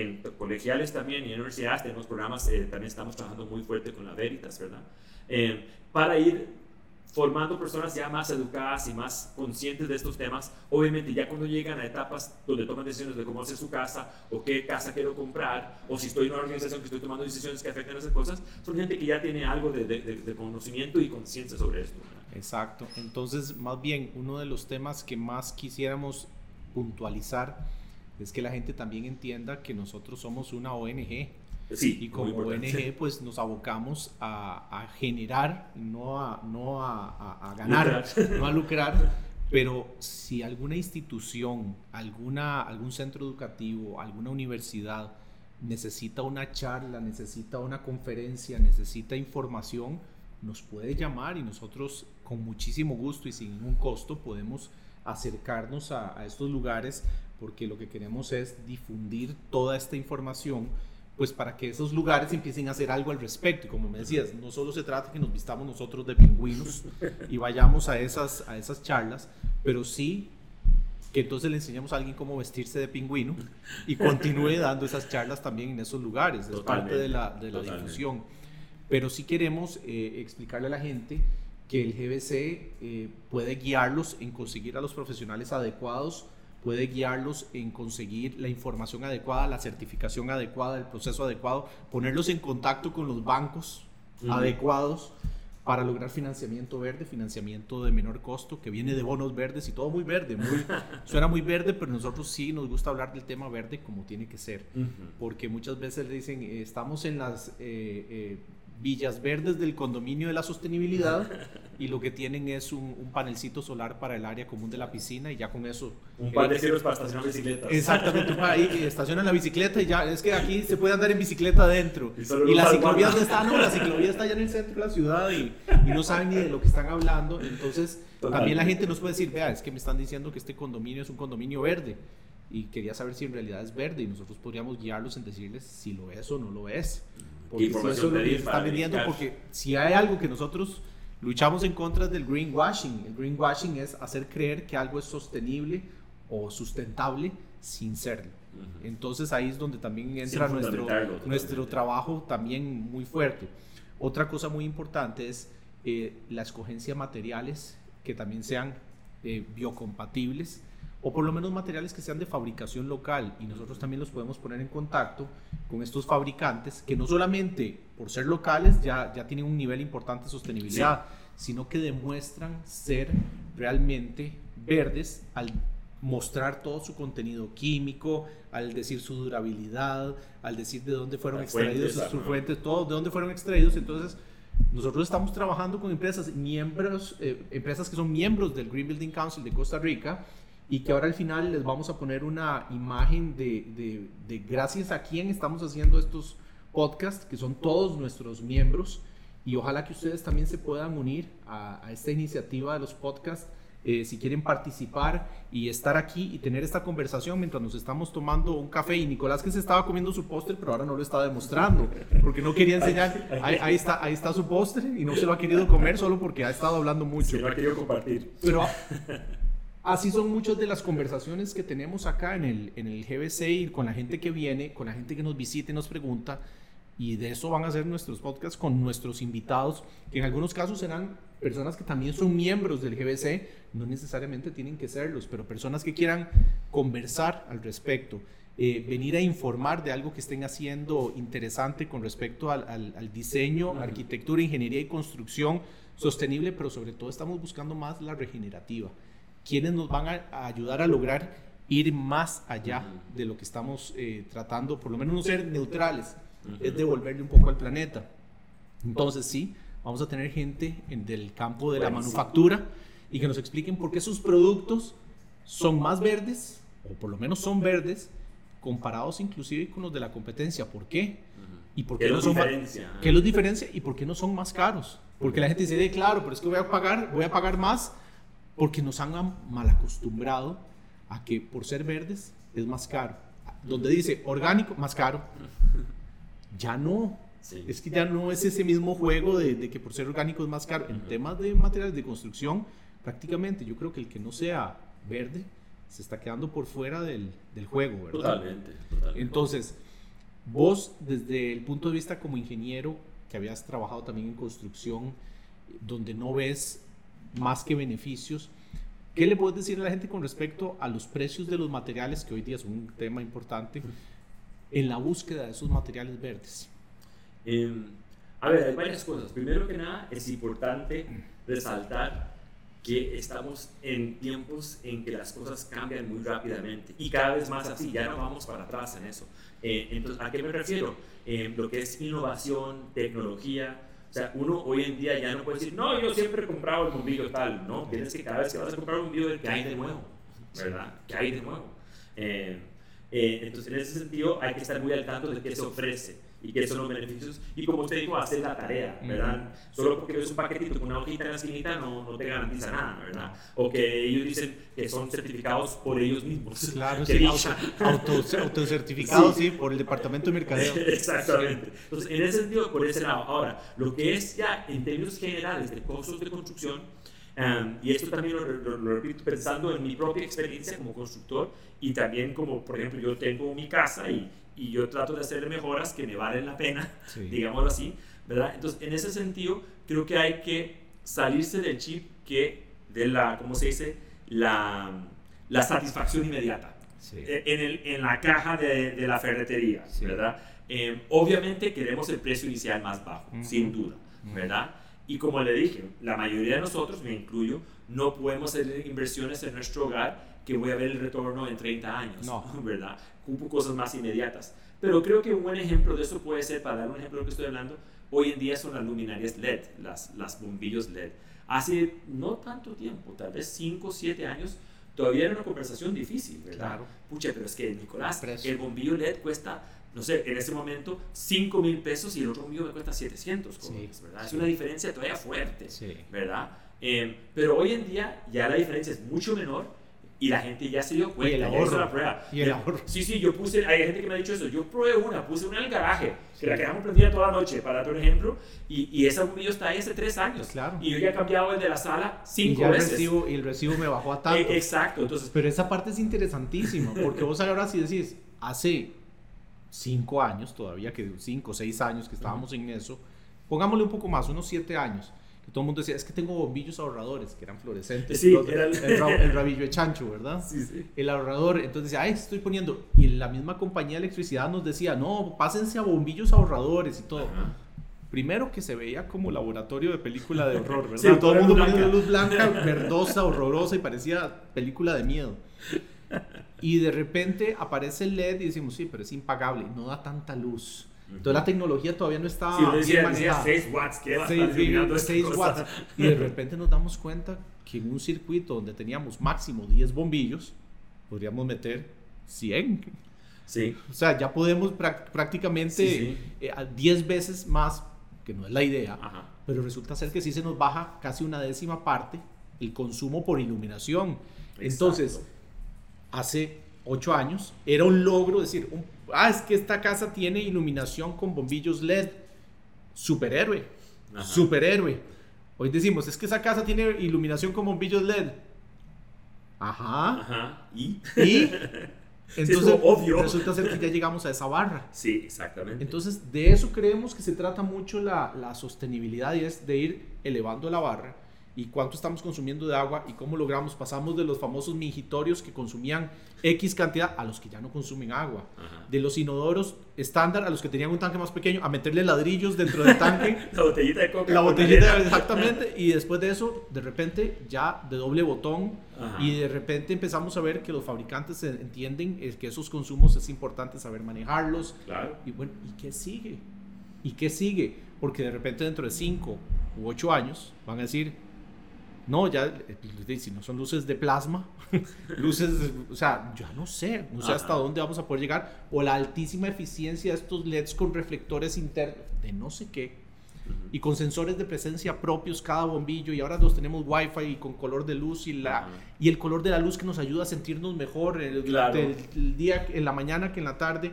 en colegiales también y universidades tenemos programas, eh, también estamos trabajando muy fuerte con la Veritas, ¿verdad? Eh, para ir formando personas ya más educadas y más conscientes de estos temas. Obviamente ya cuando llegan a etapas donde toman decisiones de cómo hacer su casa o qué casa quiero comprar o si estoy en una organización que estoy tomando decisiones que afectan a esas cosas, son gente que ya tiene algo de, de, conocimiento y conciencia sobre esto. Exacto. Entonces, más bien, uno de los temas que más quisiéramos puntualizar es que la gente también entienda que nosotros somos una ONG y como ONG, pues nos abocamos a, generar, no a, no a, ganar, no a lucrar. Pero si alguna institución, alguna, algún centro educativo, alguna universidad necesita una charla, necesita una conferencia, necesita información, nos puede llamar y nosotros con muchísimo gusto y sin ningún costo podemos acercarnos a, a estos lugares porque lo que queremos es difundir toda esta información pues para que esos lugares empiecen a hacer algo al respecto. Y como me decías, no solo se trata que nos vistamos nosotros de pingüinos *laughs* y vayamos a esas, a esas charlas, pero sí que entonces le enseñamos a alguien cómo vestirse de pingüino y continúe *laughs* dando esas charlas también en esos lugares. Es parte de la, de la difusión. Pero sí queremos eh, explicarle a la gente que el GBC eh, puede guiarlos en conseguir a los profesionales adecuados puede guiarlos en conseguir la información adecuada, la certificación adecuada, el proceso adecuado, ponerlos en contacto con los bancos adecuados para lograr financiamiento verde, financiamiento de menor costo, que viene de bonos verdes y todo muy verde. Muy, *laughs* suena muy verde, pero nosotros sí nos gusta hablar del tema verde como tiene que ser. Porque muchas veces le dicen, eh, estamos en las eh, eh, villas verdes del condominio de la sostenibilidad y lo que tienen es un, panelcito solar para el área común de la piscina y ya con eso... Un par de para estacionar bicicletas. Exactamente, ahí estacionan la bicicleta y ya, es que aquí se puede andar en bicicleta adentro. Y, la ciclovía está, no, la ciclovía está allá en el centro de la ciudad y, y no saben ni de lo que están hablando, entonces también la gente nos puede decir, vea, es que me están diciendo que este condominio es un condominio verde y quería saber si en realidad es verde y nosotros podríamos guiarlos en decirles si lo es o no lo es. Porque si eso lo está vendiendo, porque si hay algo que nosotros luchamos en contra del greenwashing, el greenwashing es hacer creer que algo es sostenible o sustentable sin serlo. Entonces ahí es donde también entra nuestro, nuestro trabajo también muy fuerte. Otra cosa muy importante es eh, la escogencia de materiales que también sean eh, biocompatibles o por lo menos materiales que sean de fabricación local y nosotros también los podemos poner en contacto con estos fabricantes que no solamente por ser locales ya, ya tienen un nivel importante de sostenibilidad, sino que demuestran ser realmente verdes al mostrar todo su contenido químico, al decir su durabilidad, al decir de dónde fueron extraídos sus fuentes, todo, de dónde fueron extraídos. Entonces, nosotros estamos trabajando con empresas, miembros, eh, empresas que son miembros del Green Building Council de Costa Rica y que ahora al final les vamos a poner una imagen de, de, gracias a quién estamos haciendo estos podcasts, que son todos nuestros miembros, y ojalá que ustedes también se puedan unir a, esta iniciativa de los podcasts. Eh, si quieren participar y estar aquí y tener esta conversación mientras nos estamos tomando un café. Y Nicolás que se estaba comiendo su póster pero ahora no lo está demostrando porque no quería enseñar. Ahí, está ahí está su póster y no se lo ha querido comer solo porque ha estado hablando mucho. Sí, lo ha querido compartir. Pero Así son muchas de las conversaciones que tenemos acá en el, en el GBC y con la gente que viene, con la gente que nos visita y nos pregunta. Y de eso van a ser nuestros podcasts con nuestros invitados, que en algunos casos serán personas que también son miembros del GBC, no necesariamente tienen que serlos, pero personas que quieran conversar al respecto, eh, venir a informar de algo que estén haciendo interesante con respecto al, al diseño, arquitectura, ingeniería y construcción sostenible, pero sobre todo estamos buscando más la regenerativa quienes nos van a, ayudar a lograr ir más allá de lo que estamos eh, tratando, por lo menos no ser neutrales, es devolverle un poco al planeta. Entonces sí, vamos a tener gente en, del campo de la manufactura y que nos expliquen por qué sus productos son más verdes, o por lo menos son verdes, comparados inclusive con los de la competencia. ¿Por qué? ¿Y por qué, no son ¿Qué los diferencia? ¿Y por qué no son más caros? Porque la gente dice, claro, pero es que voy a pagar, voy a pagar más porque nos han mal acostumbrado a que por ser verdes es más caro. Donde dice orgánico, más caro. ya no. Es que ya no es ese mismo juego de, que por ser orgánico es más caro. En temas de materiales de construcción, prácticamente yo creo que el que no sea verde se está quedando por fuera del, del juego, ¿verdad? Totalmente, totalmente. Entonces, vos desde el punto de vista como ingeniero, que habías trabajado también en construcción, donde no ves más que beneficios, ¿qué le puedes decir a la gente con respecto a los precios de los materiales, que hoy día es un tema importante, en la búsqueda de esos materiales verdes? Em, a ver, hay varias cosas. Primero que nada, es importante resaltar que estamos en tiempos en que las cosas cambian muy rápidamente y cada vez más así, ya no vamos para atrás en eso. Eh, entonces, ¿a qué me refiero? Eh, lo que es innovación, tecnología, sea, uno hoy en día ya no puede decir, no, yo siempre he comprado el bombillo tal, ¿no? Tienes que cada vez que vas a comprar un bombillo, ¿qué hay de nuevo? ¿Verdad? ¿Qué hay de nuevo? Eh, eh, entonces, en ese sentido, hay que estar muy al tanto de qué se ofrece y qué son los beneficios. Y como usted dijo, hacer la tarea, ¿verdad? Solo porque ves un paquetito con una hojita en la esquinita no, no, te garantiza nada, ¿verdad? O que ellos dicen que son certificados por ellos mismos. *laughs* Claro, sí, auto, autocertificados, sí. por el Departamento de Mercadeo. *laughs* Exactamente. Entonces, en ese sentido, por ese lado. Ahora, lo que es ya en términos generales de costos de construcción, um, y esto también lo, lo, repito pensando en mi propia experiencia como constructor y también como, por ejemplo, yo tengo mi casa y, y yo trato de hacer mejoras que me valen la pena, *laughs* digámoslo así, ¿verdad? Entonces, en ese sentido, creo que hay que salirse del chip que, de la, ¿cómo se dice? La, la satisfacción inmediata. E, en, el, en, la caja de, de la ferretería, ¿verdad? Eh, obviamente queremos el precio inicial más bajo, sin duda, ¿verdad? Y como le dije, la mayoría de nosotros, me incluyo, no podemos hacer inversiones en nuestro hogar que voy a ver el retorno en 30 años, no. *laughs* ¿verdad? Cupo cosas más inmediatas. Pero creo que un buen ejemplo de eso puede ser, para dar un ejemplo de lo que estoy hablando, hoy en día son las luminarias LED, las, las bombillos LED. Hace no tanto tiempo, tal vez 5 o 7 años, todavía era una conversación difícil, ¿verdad? Claro. Pucha, pero es que, Nicolás, el bombillo LED cuesta, no sé, en ese momento 5 mil pesos y el otro bombillo me cuesta 700, ¿verdad? Es una diferencia todavía fuerte, ¿verdad? Eh, pero hoy en día ya la diferencia es mucho menor y la gente ya se dio cuenta, y el ahorro, la prueba. Y el ahorro. Sí, sí, yo puse, hay gente que me ha dicho eso, yo probé una, puse una en el garaje, que la quedamos prendida toda la noche, para dar un ejemplo, y, y ese bombillo está ahí hace tres años. Claro. Y yo ya he cambiado el de la sala cinco y ya veces. El recibo, y el recibo me bajó a tanto. *laughs* E, exacto, entonces. Pero esa parte es interesantísima, porque vos ahora si decís, hace cinco años todavía, que cinco o seis años que estábamos en eso, pongámosle un poco más, unos siete años todo el mundo decía, es que tengo bombillos ahorradores, que eran fluorescentes. Sí, era el... El, *laughs* rabillo de chancho, ¿verdad? Sí, sí. El ahorrador, entonces decía, ay, estoy poniendo. Y la misma compañía de electricidad nos decía, no, pásense a bombillos ahorradores y todo. Primero que se veía como laboratorio de película de horror, ¿verdad? Sí, todo el mundo poniendo luz blanca, verdosa, horrorosa y parecía película de miedo. Y de repente aparece el LED y decimos, sí, pero es impagable, no da tanta luz. Entonces la tecnología todavía no estaba sí, decía, decía 6 watts, ¿qué va 6, watts. Y de repente nos damos cuenta que en un circuito donde teníamos máximo 10 bombillos, podríamos meter 100. Sí. O sea, ya podemos prácticamente 10 eh, veces más, que no es la idea, pero resulta ser que sí se nos baja casi una décima parte el consumo por iluminación. Entonces, hace 8 años era un logro decir, un ah, es que esta casa tiene iluminación con bombillos LED. Superhéroe. Superhéroe. Hoy decimos, es que esa casa tiene iluminación con bombillos LED. Ajá. Ajá. ¿Y? ¿Y? *laughs* Entonces, obvio. resulta ser que ya llegamos a esa barra. Sí, exactamente. Entonces, de eso creemos que se trata mucho la, la sostenibilidad y es de ir elevando la barra y cuánto estamos consumiendo de agua y cómo logramos, pasamos de los famosos mingitorios que consumían X cantidad a los que ya no consumen agua. De los inodoros estándar a los que tenían un tanque más pequeño, a meterle ladrillos dentro del tanque. *laughs* la botellita de coca. La botellita, exactamente. Y después de eso, de repente, ya de doble botón. Y de repente empezamos a ver que los fabricantes entienden que esos consumos es importante saber manejarlos. Claro. Y bueno, ¿y qué sigue? ¿Y qué sigue? Porque de repente dentro de 5 u 8 años van a decir, no, ya, eh, si no son luces de plasma, *laughs* luces, o sea, ya no sé, no sé hasta dónde vamos a poder llegar, o la altísima eficiencia de estos LEDs con reflectores internos, de no sé qué, y con sensores de presencia propios cada bombillo, y ahora los tenemos Wi-Fi y con color de luz, y, la, y el color de la luz que nos ayuda a sentirnos mejor el, el, día, en la mañana que en la tarde.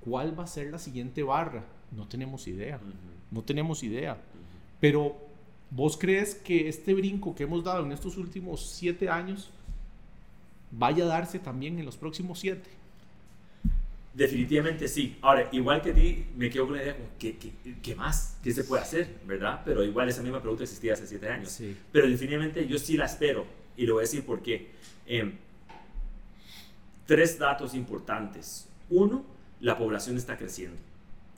¿Cuál va a ser la siguiente barra? No tenemos idea. No tenemos idea. Pero ¿vos crees que este brinco que hemos dado en estos últimos siete años vaya a darse también en los próximos siete? Definitivamente sí. Ahora, igual que ti, me quedo con la idea, ¿qué, qué, más? ¿Qué se puede hacer? ¿Verdad? Pero igual esa misma pregunta existía hace siete años. Sí. Pero definitivamente yo sí la espero y lo voy a decir por qué. Em, tres datos importantes. Uno, la población está creciendo.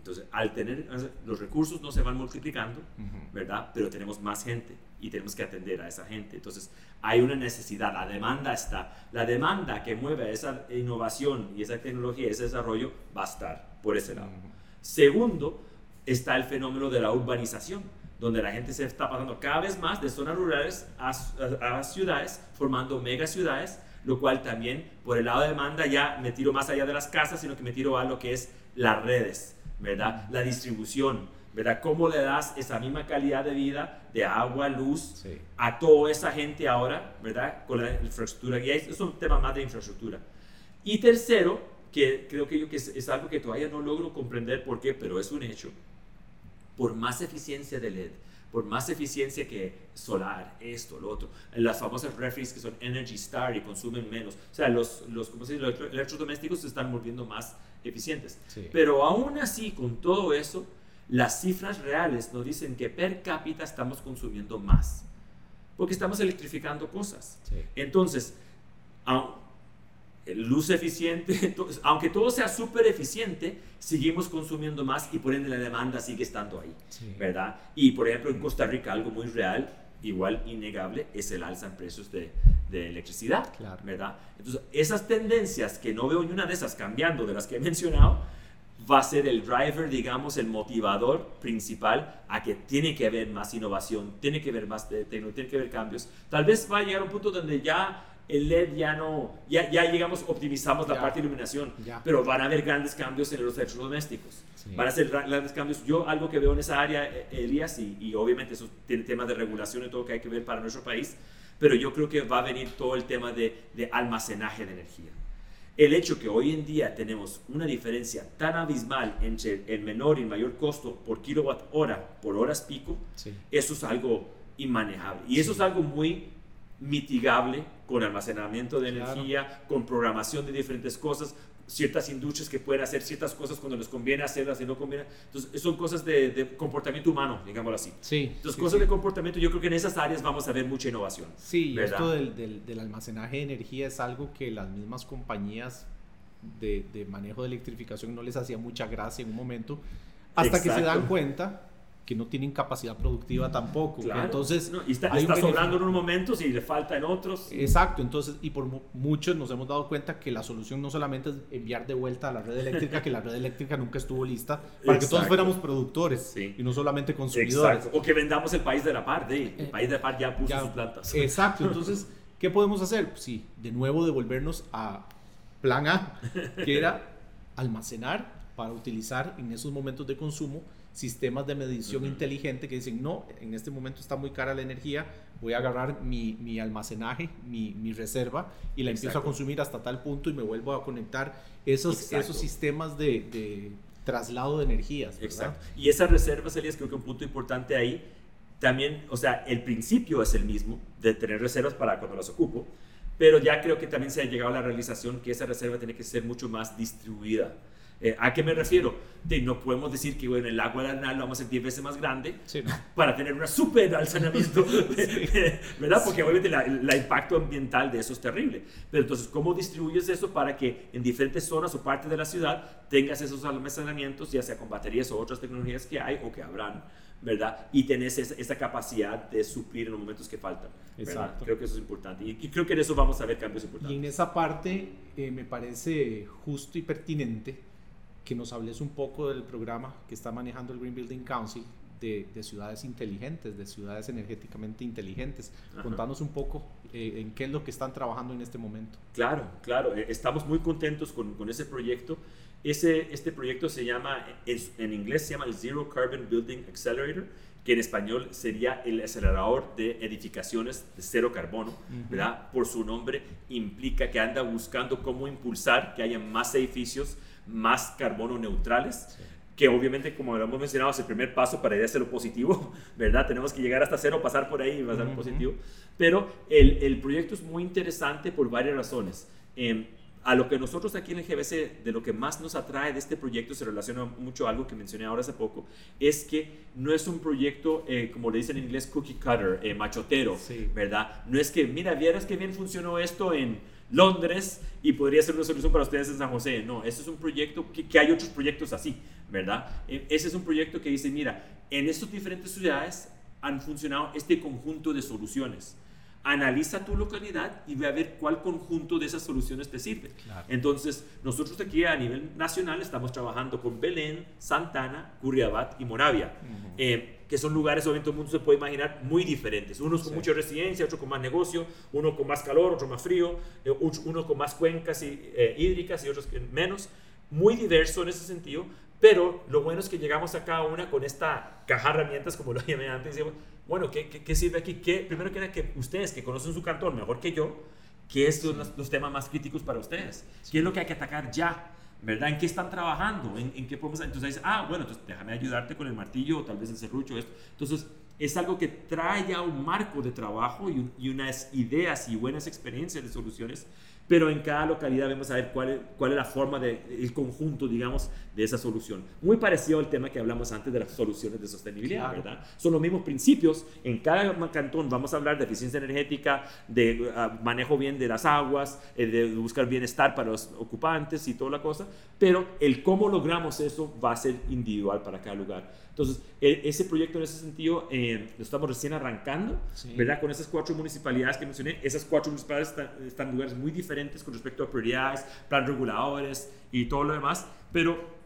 Entonces, al tener los recursos no se van multiplicando, ¿verdad? Pero tenemos más gente y tenemos que atender a esa gente. Entonces, hay una necesidad, la demanda está. La demanda que mueve esa innovación y esa tecnología, ese desarrollo, va a estar por ese lado. Segundo, está el fenómeno de la urbanización, donde la gente se está pasando cada vez más de zonas rurales a, a ciudades, formando megaciudades, lo cual también, por el lado de demanda, ya me tiro más allá de las casas, sino que me tiro a lo que es las redes ¿verdad? La distribución, ¿verdad? ¿Cómo le das esa misma calidad de vida, de agua, luz, a toda esa gente ahora, ¿verdad? Con la infraestructura. Y es un tema más de infraestructura. Y tercero, que creo que, yo, que es, algo que todavía no logro comprender por qué, pero es un hecho. Por más eficiencia de LED, por más eficiencia que solar, esto, lo otro, las famosas refries que son Energy Star y consumen menos. O sea, los, los, ¿cómo se dice? los electrodomésticos se están volviendo más eficientes. Pero aún así, con todo eso, las cifras reales nos dicen que per cápita estamos consumiendo más, porque estamos electrificando cosas. Entonces, luz eficiente, *laughs* aunque todo sea súper eficiente, seguimos consumiendo más y por ende la demanda sigue estando ahí, ¿verdad? Y por ejemplo en Costa Rica algo muy real igual innegable es el alza en precios de, de electricidad, ¿verdad? Entonces, esas tendencias que no veo ni una de esas cambiando de las que he *laughs* mencionado, va a ser el driver, digamos, el motivador principal a que tiene que haber más innovación, tiene que haber más tecnología, tiene que haber cambios. Tal vez va a llegar un punto donde ya el LED ya no, ya, ya llegamos, optimizamos la parte de iluminación, pero van a haber grandes cambios en los electrodomésticos. Van a ser grandes cambios. Yo algo que veo en esa área, eh, Elías, y, y, obviamente eso tiene temas de regulación y todo que hay que ver para nuestro país, pero yo creo que va a venir todo el tema de, de almacenaje de energía. El hecho que hoy en día tenemos una diferencia tan abismal entre el menor y el mayor costo por kilowatt hora por horas pico, eso es algo inmanejable. Y eso es algo muy mitigable con almacenamiento de energía, con programación de diferentes cosas, ciertas industrias que pueden hacer ciertas cosas cuando les conviene hacerlas y no conviene. Entonces, son cosas de, comportamiento humano, digámoslo así. Sí. Entonces, cosas de comportamiento, yo creo que en esas áreas vamos a ver mucha innovación. Sí, esto del, del, almacenaje de energía es algo que las mismas compañías de, de, manejo de electrificación no les hacía mucha gracia en un momento, hasta que se dan cuenta que no tienen capacidad productiva tampoco. Entonces, y está, está sobrando en unos momentos y le falta en otros. Exacto, entonces, y por muchos nos hemos dado cuenta que la solución no solamente es enviar de vuelta a la red eléctrica, que la red eléctrica nunca estuvo lista para que todos fuéramos productores y no solamente consumidores. Exacto. O que vendamos el país de la par, el eh, país de la par ya puso sus plantas. *laughs* Exacto, entonces, ¿qué podemos hacer? Sí, de nuevo devolvernos a plan A, que era almacenar para utilizar en esos momentos de consumo sistemas de medición inteligente que dicen, no, en este momento está muy cara la energía, voy a agarrar mi, mi almacenaje, mi, mi, reserva y la empiezo a consumir hasta tal punto y me vuelvo a conectar esos, esos sistemas de, de, traslado de energías. Exacto. Y esas reservas, Elías, creo que un punto importante ahí, también, o sea, el principio es el mismo de tener reservas para cuando las ocupo, pero ya creo que también se ha llegado a la realización que esa reserva tiene que ser mucho más distribuida. Eh, ¿A qué me refiero? De, no podemos decir que bueno, el agua del anal lo vamos a hacer 10 veces más grande para tener una super alzamiento, *laughs* *laughs* ¿verdad? Porque obviamente el impacto ambiental de eso es terrible. Pero entonces, ¿cómo distribuyes eso para que en diferentes zonas o partes de la ciudad tengas esos almacenamientos, ya sea con baterías o otras tecnologías que hay o que habrán? ¿verdad? Y tenés esa, capacidad de suplir en los momentos que faltan. Exacto. Creo que eso es importante. Y, creo que en eso vamos a ver cambios importantes. Y en esa parte eh, me parece justo y pertinente que nos hables un poco del programa que está manejando el Green Building Council de, ciudades inteligentes, de ciudades energéticamente inteligentes. Contanos un poco eh, en qué es lo que están trabajando en este momento. Claro, claro, eh, estamos muy contentos con, con ese proyecto. Ese, este proyecto se llama, en inglés se llama el Zero Carbon Building Accelerator, que en español sería el acelerador de edificaciones de cero carbono, ¿verdad? Por su nombre implica que anda buscando cómo impulsar que haya más edificios más carbono neutrales. Que obviamente, como lo hemos mencionado, es el primer paso para ir hacia lo positivo, *laughs* ¿verdad? Tenemos que llegar hasta cero, pasar por ahí y pasar uh positivo. Pero el, el, proyecto es muy interesante por varias razones. Eh, a lo que nosotros aquí en el GBC, de lo que más nos atrae de este proyecto, se relaciona mucho a algo que mencioné ahora hace poco, es que no es un proyecto, eh, como le dicen en inglés, cookie cutter, eh, machotero, ¿verdad? No es que, mira, vieras que bien funcionó esto en Londres y podría ser una solución para ustedes en San José. No, ese es un proyecto que, que hay otros proyectos así, ¿verdad? E, ese es un proyecto que dice, mira, en estas diferentes ciudades han funcionado este conjunto de soluciones analiza tu localidad y ve a ver cuál conjunto de esas soluciones te sirve. Entonces, nosotros aquí a nivel nacional estamos trabajando con Belén, Santana, Curriabat y Moravia, eh, que son lugares, obviamente, todo el mundo se puede imaginar muy diferentes. Unos con mucha residencia, otros con más negocio, uno con más calor, otro más frío, eh, uno con más cuencas y, eh, hídricas y otros menos. Muy diverso en ese sentido, pero lo bueno es que llegamos a cada una con esta caja de herramientas, como lo *laughs* llamé antes, y decimos, bueno, ¿qué, qué, sirve aquí? ¿Qué, primero que nada, que ustedes que conocen su cantón mejor que yo, ¿qué son los, temas más críticos para ustedes? ¿Qué es lo que hay que atacar ya? ¿Verdad? ¿En qué están trabajando? ¿En, en qué podemos...? Entonces ah, bueno, entonces déjame ayudarte con el martillo o tal vez el serrucho, esto. Entonces, es algo que trae ya un marco de trabajo y unas ideas y buenas experiencias de soluciones pero en cada localidad vamos a ver cuál es, cuál es la forma del el conjunto, digamos, de esa solución. Muy parecido al tema que hablamos antes de las soluciones de sostenibilidad, ¿verdad? Son los mismos principios. En cada cantón vamos a hablar de eficiencia energética, de ah, manejo bien de las aguas, eh, de buscar bienestar para los ocupantes y toda la cosa, pero el cómo logramos eso va a ser individual para cada lugar. Entonces, e, ese proyecto en ese sentido eh, lo estamos recién arrancando, ¿verdad? Con esas cuatro municipalidades que mencioné, esas cuatro municipalidades están, en lugares muy diferentes con respecto a prioridades, plan reguladores y todo lo demás, pero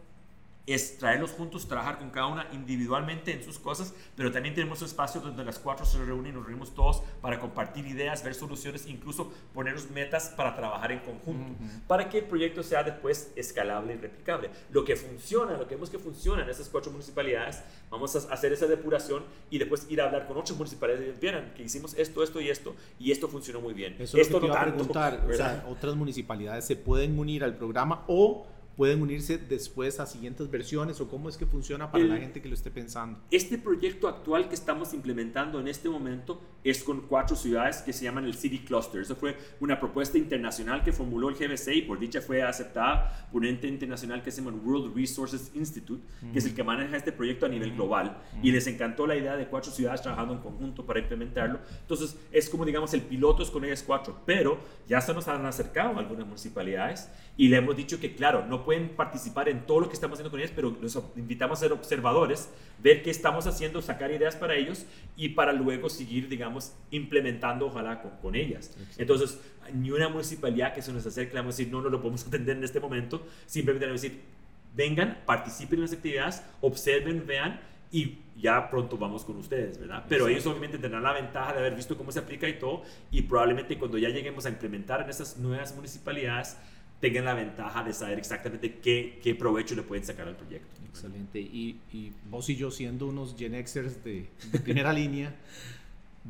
es traerlos juntos, trabajar con cada una individualmente en sus cosas, pero también tenemos un espacio donde las cuatro se reúnen y nos reunimos todos para compartir ideas, ver soluciones, incluso ponernos metas para trabajar en conjunto, para que el proyecto sea después escalable y replicable. Lo que funciona, lo que vemos que funciona en esas cuatro municipalidades, vamos a hacer esa depuración y después ir a hablar con otras municipalidades y vieran que hicimos esto, esto y esto, y esto funcionó muy bien. Eso esto no tanto, preguntar, o sea, otras municipalidades se pueden unir al programa o pueden unirse después a siguientes versiones o cómo es que funciona para la gente que lo esté pensando? Este proyecto actual que estamos implementando en este momento es con cuatro ciudades que se llaman el City Cluster. Eso fue una propuesta internacional que formuló el GBC y por dicha fue aceptada por un ente internacional que se llama World Resources Institute, que es el que maneja este proyecto a nivel global. Y les encantó la idea de cuatro ciudades trabajando en conjunto para implementarlo. Entonces es como digamos el piloto es con ellas cuatro, pero ya se nos han acercado algunas municipalidades y le hemos dicho que claro, no pueden participar en todo lo que estamos haciendo con ellas, pero los invitamos a ser observadores, ver qué estamos haciendo, sacar ideas para ellos y para luego seguir, digamos, implementando, ojalá, con, ellas. Entonces, ni una municipalidad que se nos acerque, vamos a decir, no, no lo podemos *laughs* atender en este momento, simplemente le vamos a decir, vengan, participen en las actividades, observen, vean y ya pronto vamos con ustedes, ¿verdad? Pero ellos obviamente tendrán la ventaja de haber visto cómo se aplica y todo, y probablemente cuando ya lleguemos a implementar en esas nuevas municipalidades, tengan la ventaja de saber exactamente qué, qué provecho le pueden sacar al proyecto. Excelente. Y, y vos y yo siendo unos Gen Xers de, de primera *laughs* línea,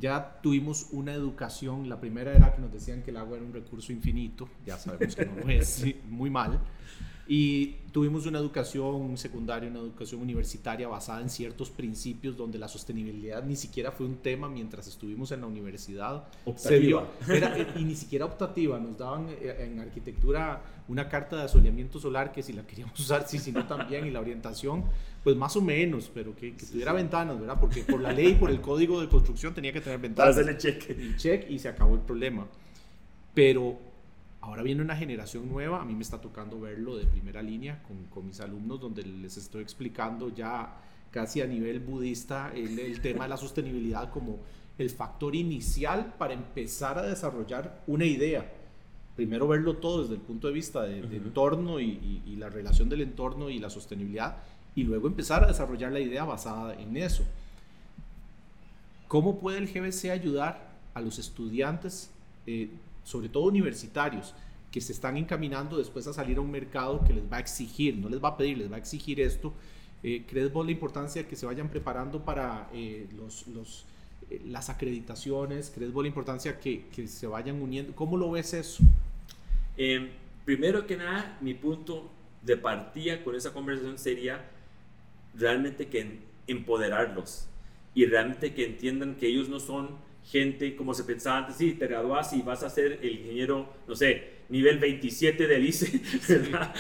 ya tuvimos una educación. La primera era que nos decían que el agua era un recurso infinito. Ya sabemos que no lo es, *laughs* muy mal. Y tuvimos una educación secundaria, una educación universitaria basada en ciertos principios donde la sostenibilidad ni siquiera fue un tema mientras estuvimos en la universidad. Optativa. era, y ni siquiera optativa. Nos daban eh, en arquitectura una carta de asoleamiento solar que si la queríamos usar, sí, si no también. Y la orientación, pues más o menos, pero que, tuviera ventanas, ¿verdad? Porque por la ley, por el código de construcción tenía que tener ventanas. Para hacerle check. Y check y se acabó el problema. Pero Ahora viene una generación nueva, a mí me está tocando verlo de primera línea con, con mis alumnos, donde les estoy explicando ya casi a nivel budista el, el, tema de la sostenibilidad como el factor inicial para empezar a desarrollar una idea. Primero verlo todo desde el punto de vista de, entorno y, y, la relación del entorno y la sostenibilidad, y luego empezar a desarrollar la idea basada en eso. ¿Cómo puede el GBC ayudar a los estudiantes eh, sobre todo universitarios, que se están encaminando después a salir a un mercado que les va a exigir, no les va a pedir, les va a exigir esto. Eh, ¿Crees vos la importancia de que se vayan preparando para eh, los, los, eh, las acreditaciones? ¿Crees vos la importancia que, que se vayan uniendo? ¿Cómo lo ves eso? primero que nada, mi punto de partida con esa conversación sería realmente que empoderarlos y realmente que entiendan que ellos no son gente como se pensaba antes, sí, te graduas y vas a ser el ingeniero, no sé, nivel 27 del ICE, *laughs* ¿verdad?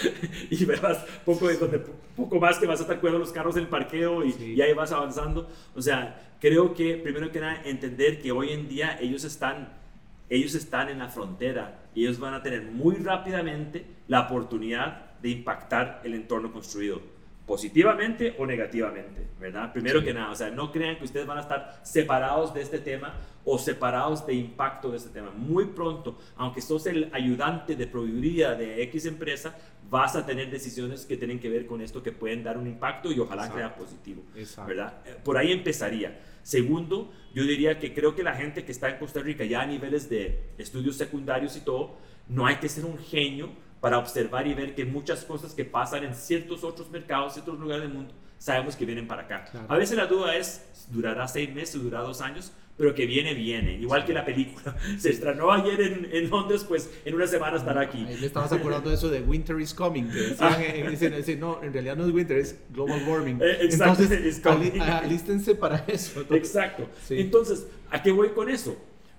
Y verás poco, de, donde, poco más que vas a estar cuidando los carros del parqueo y, y, ahí vas avanzando. O sea, creo que primero que nada entender que hoy en día ellos están, ellos están en la frontera y ellos van a tener muy rápidamente la oportunidad de impactar el entorno construido positivamente o negativamente, ¿verdad? Primero que nada, o sea, no crean que ustedes van a estar separados de este tema o separados de impacto de este tema. Muy pronto, aunque sos el ayudante de proveeduría de X empresa, vas a tener decisiones que tienen que ver con esto que pueden dar un impacto y ojalá sea positivo, ¿verdad? Eh, por ahí empezaría. Segundo, yo diría que creo que la gente que está en Costa Rica ya a niveles de estudios secundarios y todo, no hay que ser un genio para observar y ver que muchas cosas que pasan en ciertos otros mercados, ciertos lugares del mundo, sabemos que vienen para acá. A veces la duda es, ¿durará seis meses, durará dos años? Pero que viene, viene. Igual que la película. *laughs* Se estrenó ayer en, en, Londres, pues en una semana estará aquí. Ahí me estabas acordando de eso de Winter is Coming. Que decían, dicen, no, en realidad no es winter, es global warming. Eh, exacto, Entonces, *laughs* alístense para eso. Exacto. Entonces, ¿a qué voy con eso?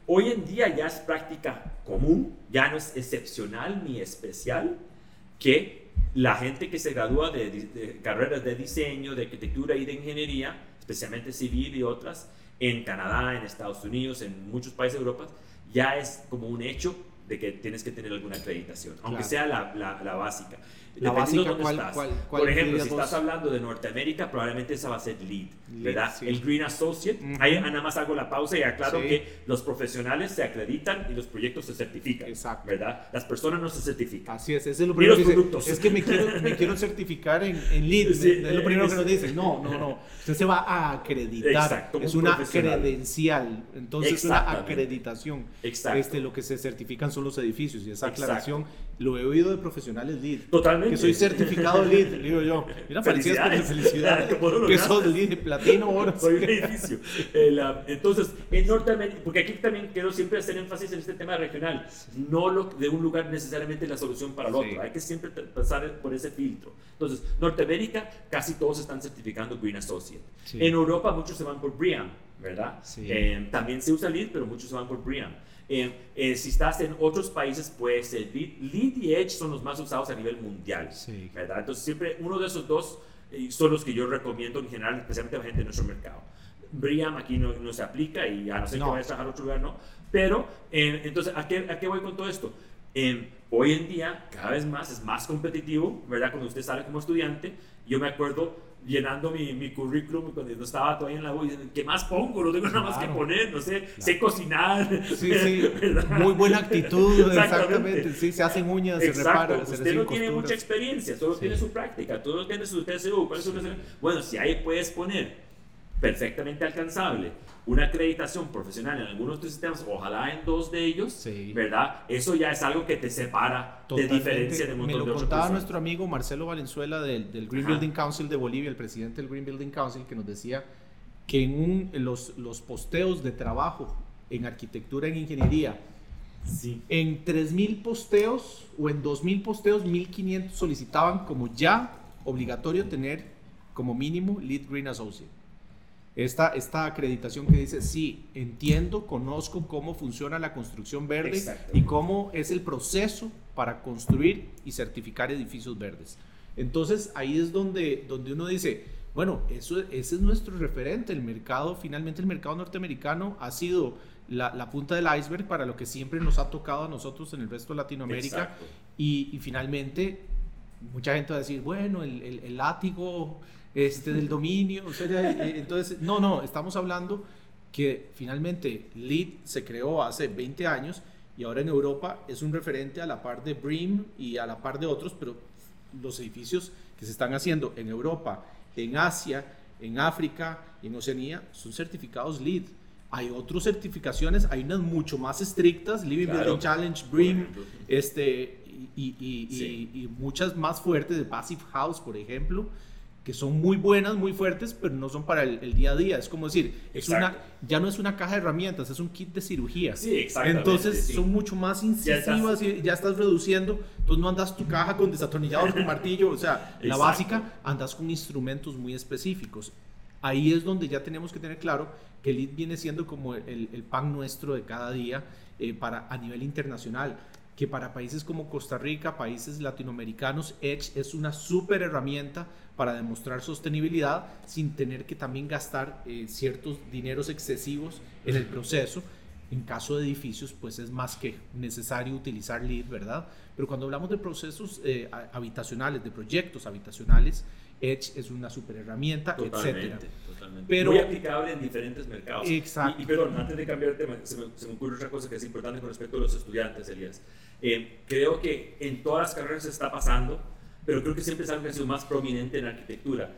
Hoy en día ya es práctica común, ya no es excepcional ni especial que la gente que se gradúa de, carreras de diseño, de arquitectura y de ingeniería, especialmente civil y otras, en Canadá, en Estados Unidos, en muchos países de Europa, ya es como un hecho de que tienes que tener alguna acreditación, aunque sea la, la básica. La básica, ¿cuál, cuál, cuál, Por ejemplo, si estás hablando de Norteamérica, probablemente esa va a ser LEED, ¿verdad? El Green Associate, ahí nada más hago la pausa y aclaro que los profesionales se acreditan y los proyectos se certifican, Exacto. ¿verdad? Las personas no se certifican. Así es, ese es lo primero que productos. Es que me quiero, me *laughs* quiero certificar en, en LEED, es lo primero que nos dicen. No, no, no, usted se va a acreditar. Exacto, es una credencial, entonces es una acreditación. Exacto. Este, lo que se certifican son los edificios y esa aclaración lo he oído de profesionales LEED. Totalmente. Que soy certificado LEED, digo yo. Mira, felicidades. Por felicidad. *laughs* que sos LEED, platino, oro. *laughs* Soy un edificio. Eh, entonces, en Norteamérica, porque aquí también quiero siempre hacer énfasis en este tema regional, no lo, de un lugar necesariamente la solución para el otro. Hay que siempre pasar por ese filtro. Entonces, Norteamérica, casi todos están certificando Green Associate. En Europa, muchos se van por BREEAM, ¿verdad? Eh, también se usa LEED, pero muchos se van por BREEAM. Eh, eh, si estás en otros países, pues el Lead, y Edge son los más usados a nivel mundial, ¿verdad? Entonces siempre uno de esos dos eh, son los que yo recomiendo en general, especialmente a la gente de nuestro mercado. Briam aquí no, no, se aplica y a no ser que vayas a trabajar otro lugar, no. Pero, entonces, ¿a qué, ¿a qué voy con todo esto? hoy en día, cada vez más, es más competitivo, ¿verdad? Cuando usted sale como estudiante, yo me acuerdo llenando mi, mi currículum cuando estaba todavía en la U, ¿qué más pongo? No tengo nada más que poner, no sé, sé cocinar. Sí, *laughs* sí, muy buena actitud, *laughs* exactamente. Sí, se hacen uñas, se reparan. Usted no tiene mucha experiencia, solo tiene su práctica, todo tiene su TCU. Bueno, si ahí puedes poner perfectamente alcanzable una acreditación profesional en algunos de sistemas, ojalá en dos de ellos, ¿verdad? Eso ya es algo que te separa de diferencia de un montón Me lo contaba nuestro amigo Marcelo Valenzuela del, del Green Building Council de Bolivia, el presidente del Green Building Council, que nos decía que en, los, los posteos de trabajo en arquitectura, en ingeniería, sí. en 3.000 posteos o en 2.000 posteos, 1.500 solicitaban como ya obligatorio tener como mínimo Lead Green Associate esta, esta acreditación que dice, sí, entiendo, conozco cómo funciona la construcción verde y cómo es el proceso para construir y certificar edificios verdes. Entonces ahí es donde, donde uno dice, bueno, eso, ese es nuestro referente, el mercado, finalmente el mercado norteamericano ha sido la, punta del iceberg para lo que siempre nos ha tocado a nosotros en el resto de Latinoamérica. Y, finalmente mucha gente va a decir, bueno, el, el, el látigo este, del dominio. Eh, entonces, no, no, estamos hablando que finalmente LEED se creó hace 20 años y ahora en Europa es un referente a la par de BREEAM y a la par de otros, pero los edificios que se están haciendo en Europa, en Asia, en África en Oceanía son certificados LEED. Hay otras certificaciones, hay unas mucho más estrictas, Living Building Challenge, BREEAM, este, y, y, y, muchas más fuertes de Passive House, por ejemplo, que son muy buenas, muy fuertes, pero no son para el, día a día. Es como decir, es una, ya no es una caja de herramientas, es un kit de cirugía. Sí, exactamente. Entonces son mucho más incisivas y ya estás reduciendo. Entonces no andas tu caja con desatornillador, con martillo, o sea, la básica, andas con instrumentos muy específicos. Ahí es donde ya tenemos que tener claro que el IT viene siendo como el, el pan nuestro de cada día eh, para, a nivel internacional que para países como Costa Rica, países latinoamericanos, Edge es una súper herramienta para demostrar sostenibilidad sin tener que también gastar eh, ciertos dineros excesivos en el proceso. En caso de edificios, pues es más que necesario utilizar LEED, ¿verdad? Pero cuando hablamos de procesos eh, habitacionales, de proyectos habitacionales, Edge es una super herramienta, etcétera. Totalmente. Pero, Muy aplicable en diferentes mercados. Exacto. Y, perdón, antes de cambiar tema, se me, se me, ocurre otra cosa que es importante con respecto a los estudiantes, Elías. Eh, creo que en todas las carreras se está pasando, pero creo que siempre es algo que ha sido más prominente en arquitectura.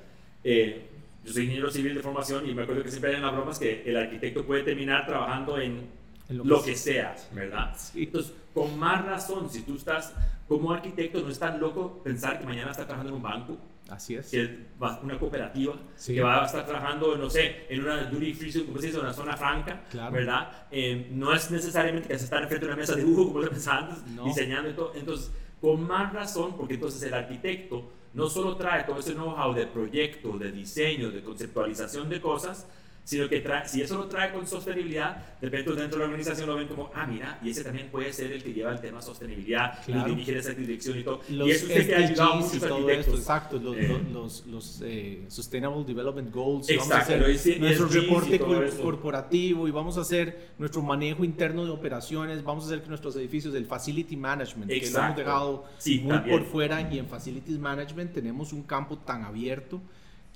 Eh, yo soy ingeniero civil de formación y me acuerdo que siempre hay las bromas que el arquitecto puede terminar trabajando en, lo, que, sea, ¿verdad? Entonces, con más razón, si tú estás como arquitecto, no estás loco pensar que mañana estás trabajando en un banco. Así es. Que va una cooperativa, que va a estar trabajando, no sé, en una duty free, como se dice, una zona franca, ¿verdad? Eh, no es necesariamente que se estar frente a una mesa de dibujo, como se pensaba antes, diseñando y todo. Entonces, con más razón, porque entonces el arquitecto no solo trae todo ese know-how de proyecto, de diseño, de conceptualización de cosas, sino que trae, si eso lo trae con sostenibilidad, de repente dentro de la organización lo ven como, ah, mira, y ese también puede ser el que lleva el tema sostenibilidad y dirigir esa dirección y todo. Los y eso es que ha ayudado a muchos arquitectos. exacto, los, eh. los, los eh, Sustainable Development Goals. Exacto, vamos a hacer nuestro reporte corporativo y vamos a hacer nuestro manejo interno de operaciones, vamos a hacer que nuestros edificios, el Facility Management, que lo hemos dejado muy por fuera y en Facilities Management tenemos un campo tan abierto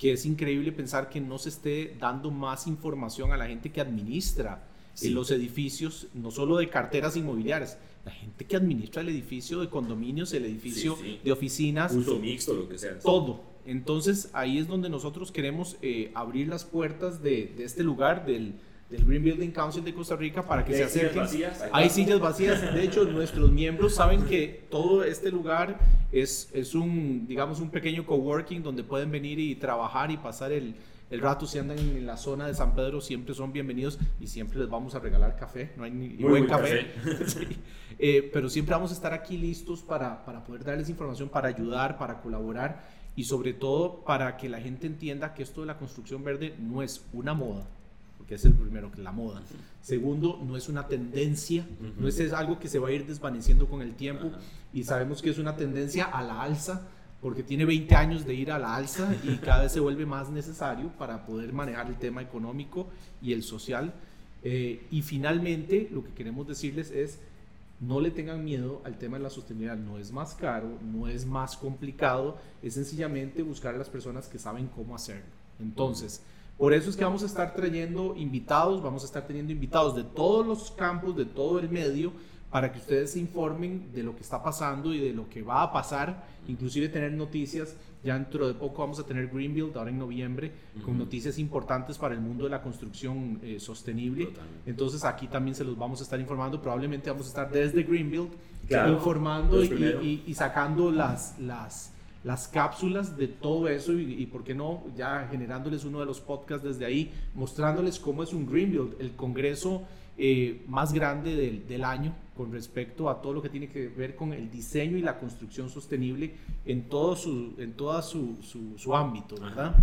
que es increíble pensar que no se esté dando más información a la gente que administra en los edificios, no solo de carteras inmobiliarias, la gente que administra el edificio de condominios, el edificio de oficinas. Uso mixto, lo que sea. Todo. Entonces ahí es donde nosotros queremos eh, abrir las puertas de, de este lugar, del, del Green Building Council de Costa Rica para que se acerquen. Hay sillas vacías. De hecho, *laughs* nuestros miembros saben que todo este lugar es, es un, digamos, un pequeño coworking donde pueden venir y trabajar y pasar el, el rato. Si andan en la zona de San Pedro, siempre son bienvenidos y siempre les vamos a regalar café. No hay ni buen café. *laughs* Eh, pero siempre vamos a estar aquí listos para, para poder darles información, para ayudar, para colaborar y sobre todo para que la gente entienda que esto de la construcción verde no es una moda que es el primero, que la moda. Segundo, no es una tendencia, no es, algo que se va a ir desvaneciendo con el tiempo y sabemos que es una tendencia a la alza porque tiene 20 años de ir a la alza y cada vez se vuelve más necesario para poder manejar el tema económico y el social. Eh, y finalmente, lo que queremos decirles es, no le tengan miedo al tema de la sostenibilidad, no es más caro, no es más complicado, es sencillamente buscar a las personas que saben cómo hacerlo. Entonces, por eso es que vamos a estar trayendo invitados, vamos a estar teniendo invitados de todos los campos, de todo el medio, para que ustedes se informen de lo que está pasando y de lo que va a pasar, inclusive tener noticias. Ya dentro de poco vamos a tener Greenbuild, ahora en noviembre, con noticias importantes para el mundo de la construcción eh, sostenible. Entonces aquí también se los vamos a estar informando. Probablemente vamos a estar desde Greenbuild informando y, y, sacando las, las, las cápsulas de todo eso y, por qué no, ya generándoles uno de los podcasts desde ahí, mostrándoles cómo es un Greenbuild, el congreso eh, más grande del, del, año con respecto a todo lo que tiene que ver con el diseño y la construcción sostenible en todo su, en toda su, su, ámbito, ¿verdad?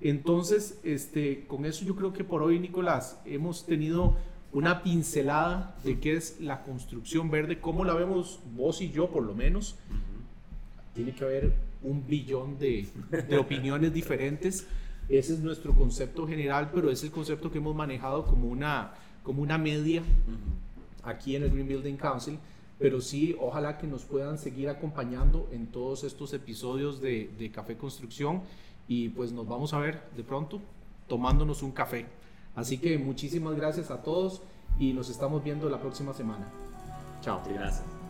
Entonces, este, con eso yo creo que por hoy, Nicolás, hemos tenido una pincelada de qué es la construcción verde, cómo la vemos vos y yo por lo menos. Tiene que haber un billón de, opiniones diferentes. Ese es nuestro concepto general, pero es el concepto que hemos manejado como una, como una media aquí en el Green Building Council. Pero sí, ojalá que nos puedan seguir acompañando en todos estos episodios de, de Café Construcción y pues nos vamos a ver de pronto tomándonos un café. Así que muchísimas gracias a todos y nos estamos viendo la próxima semana. Chao. Gracias.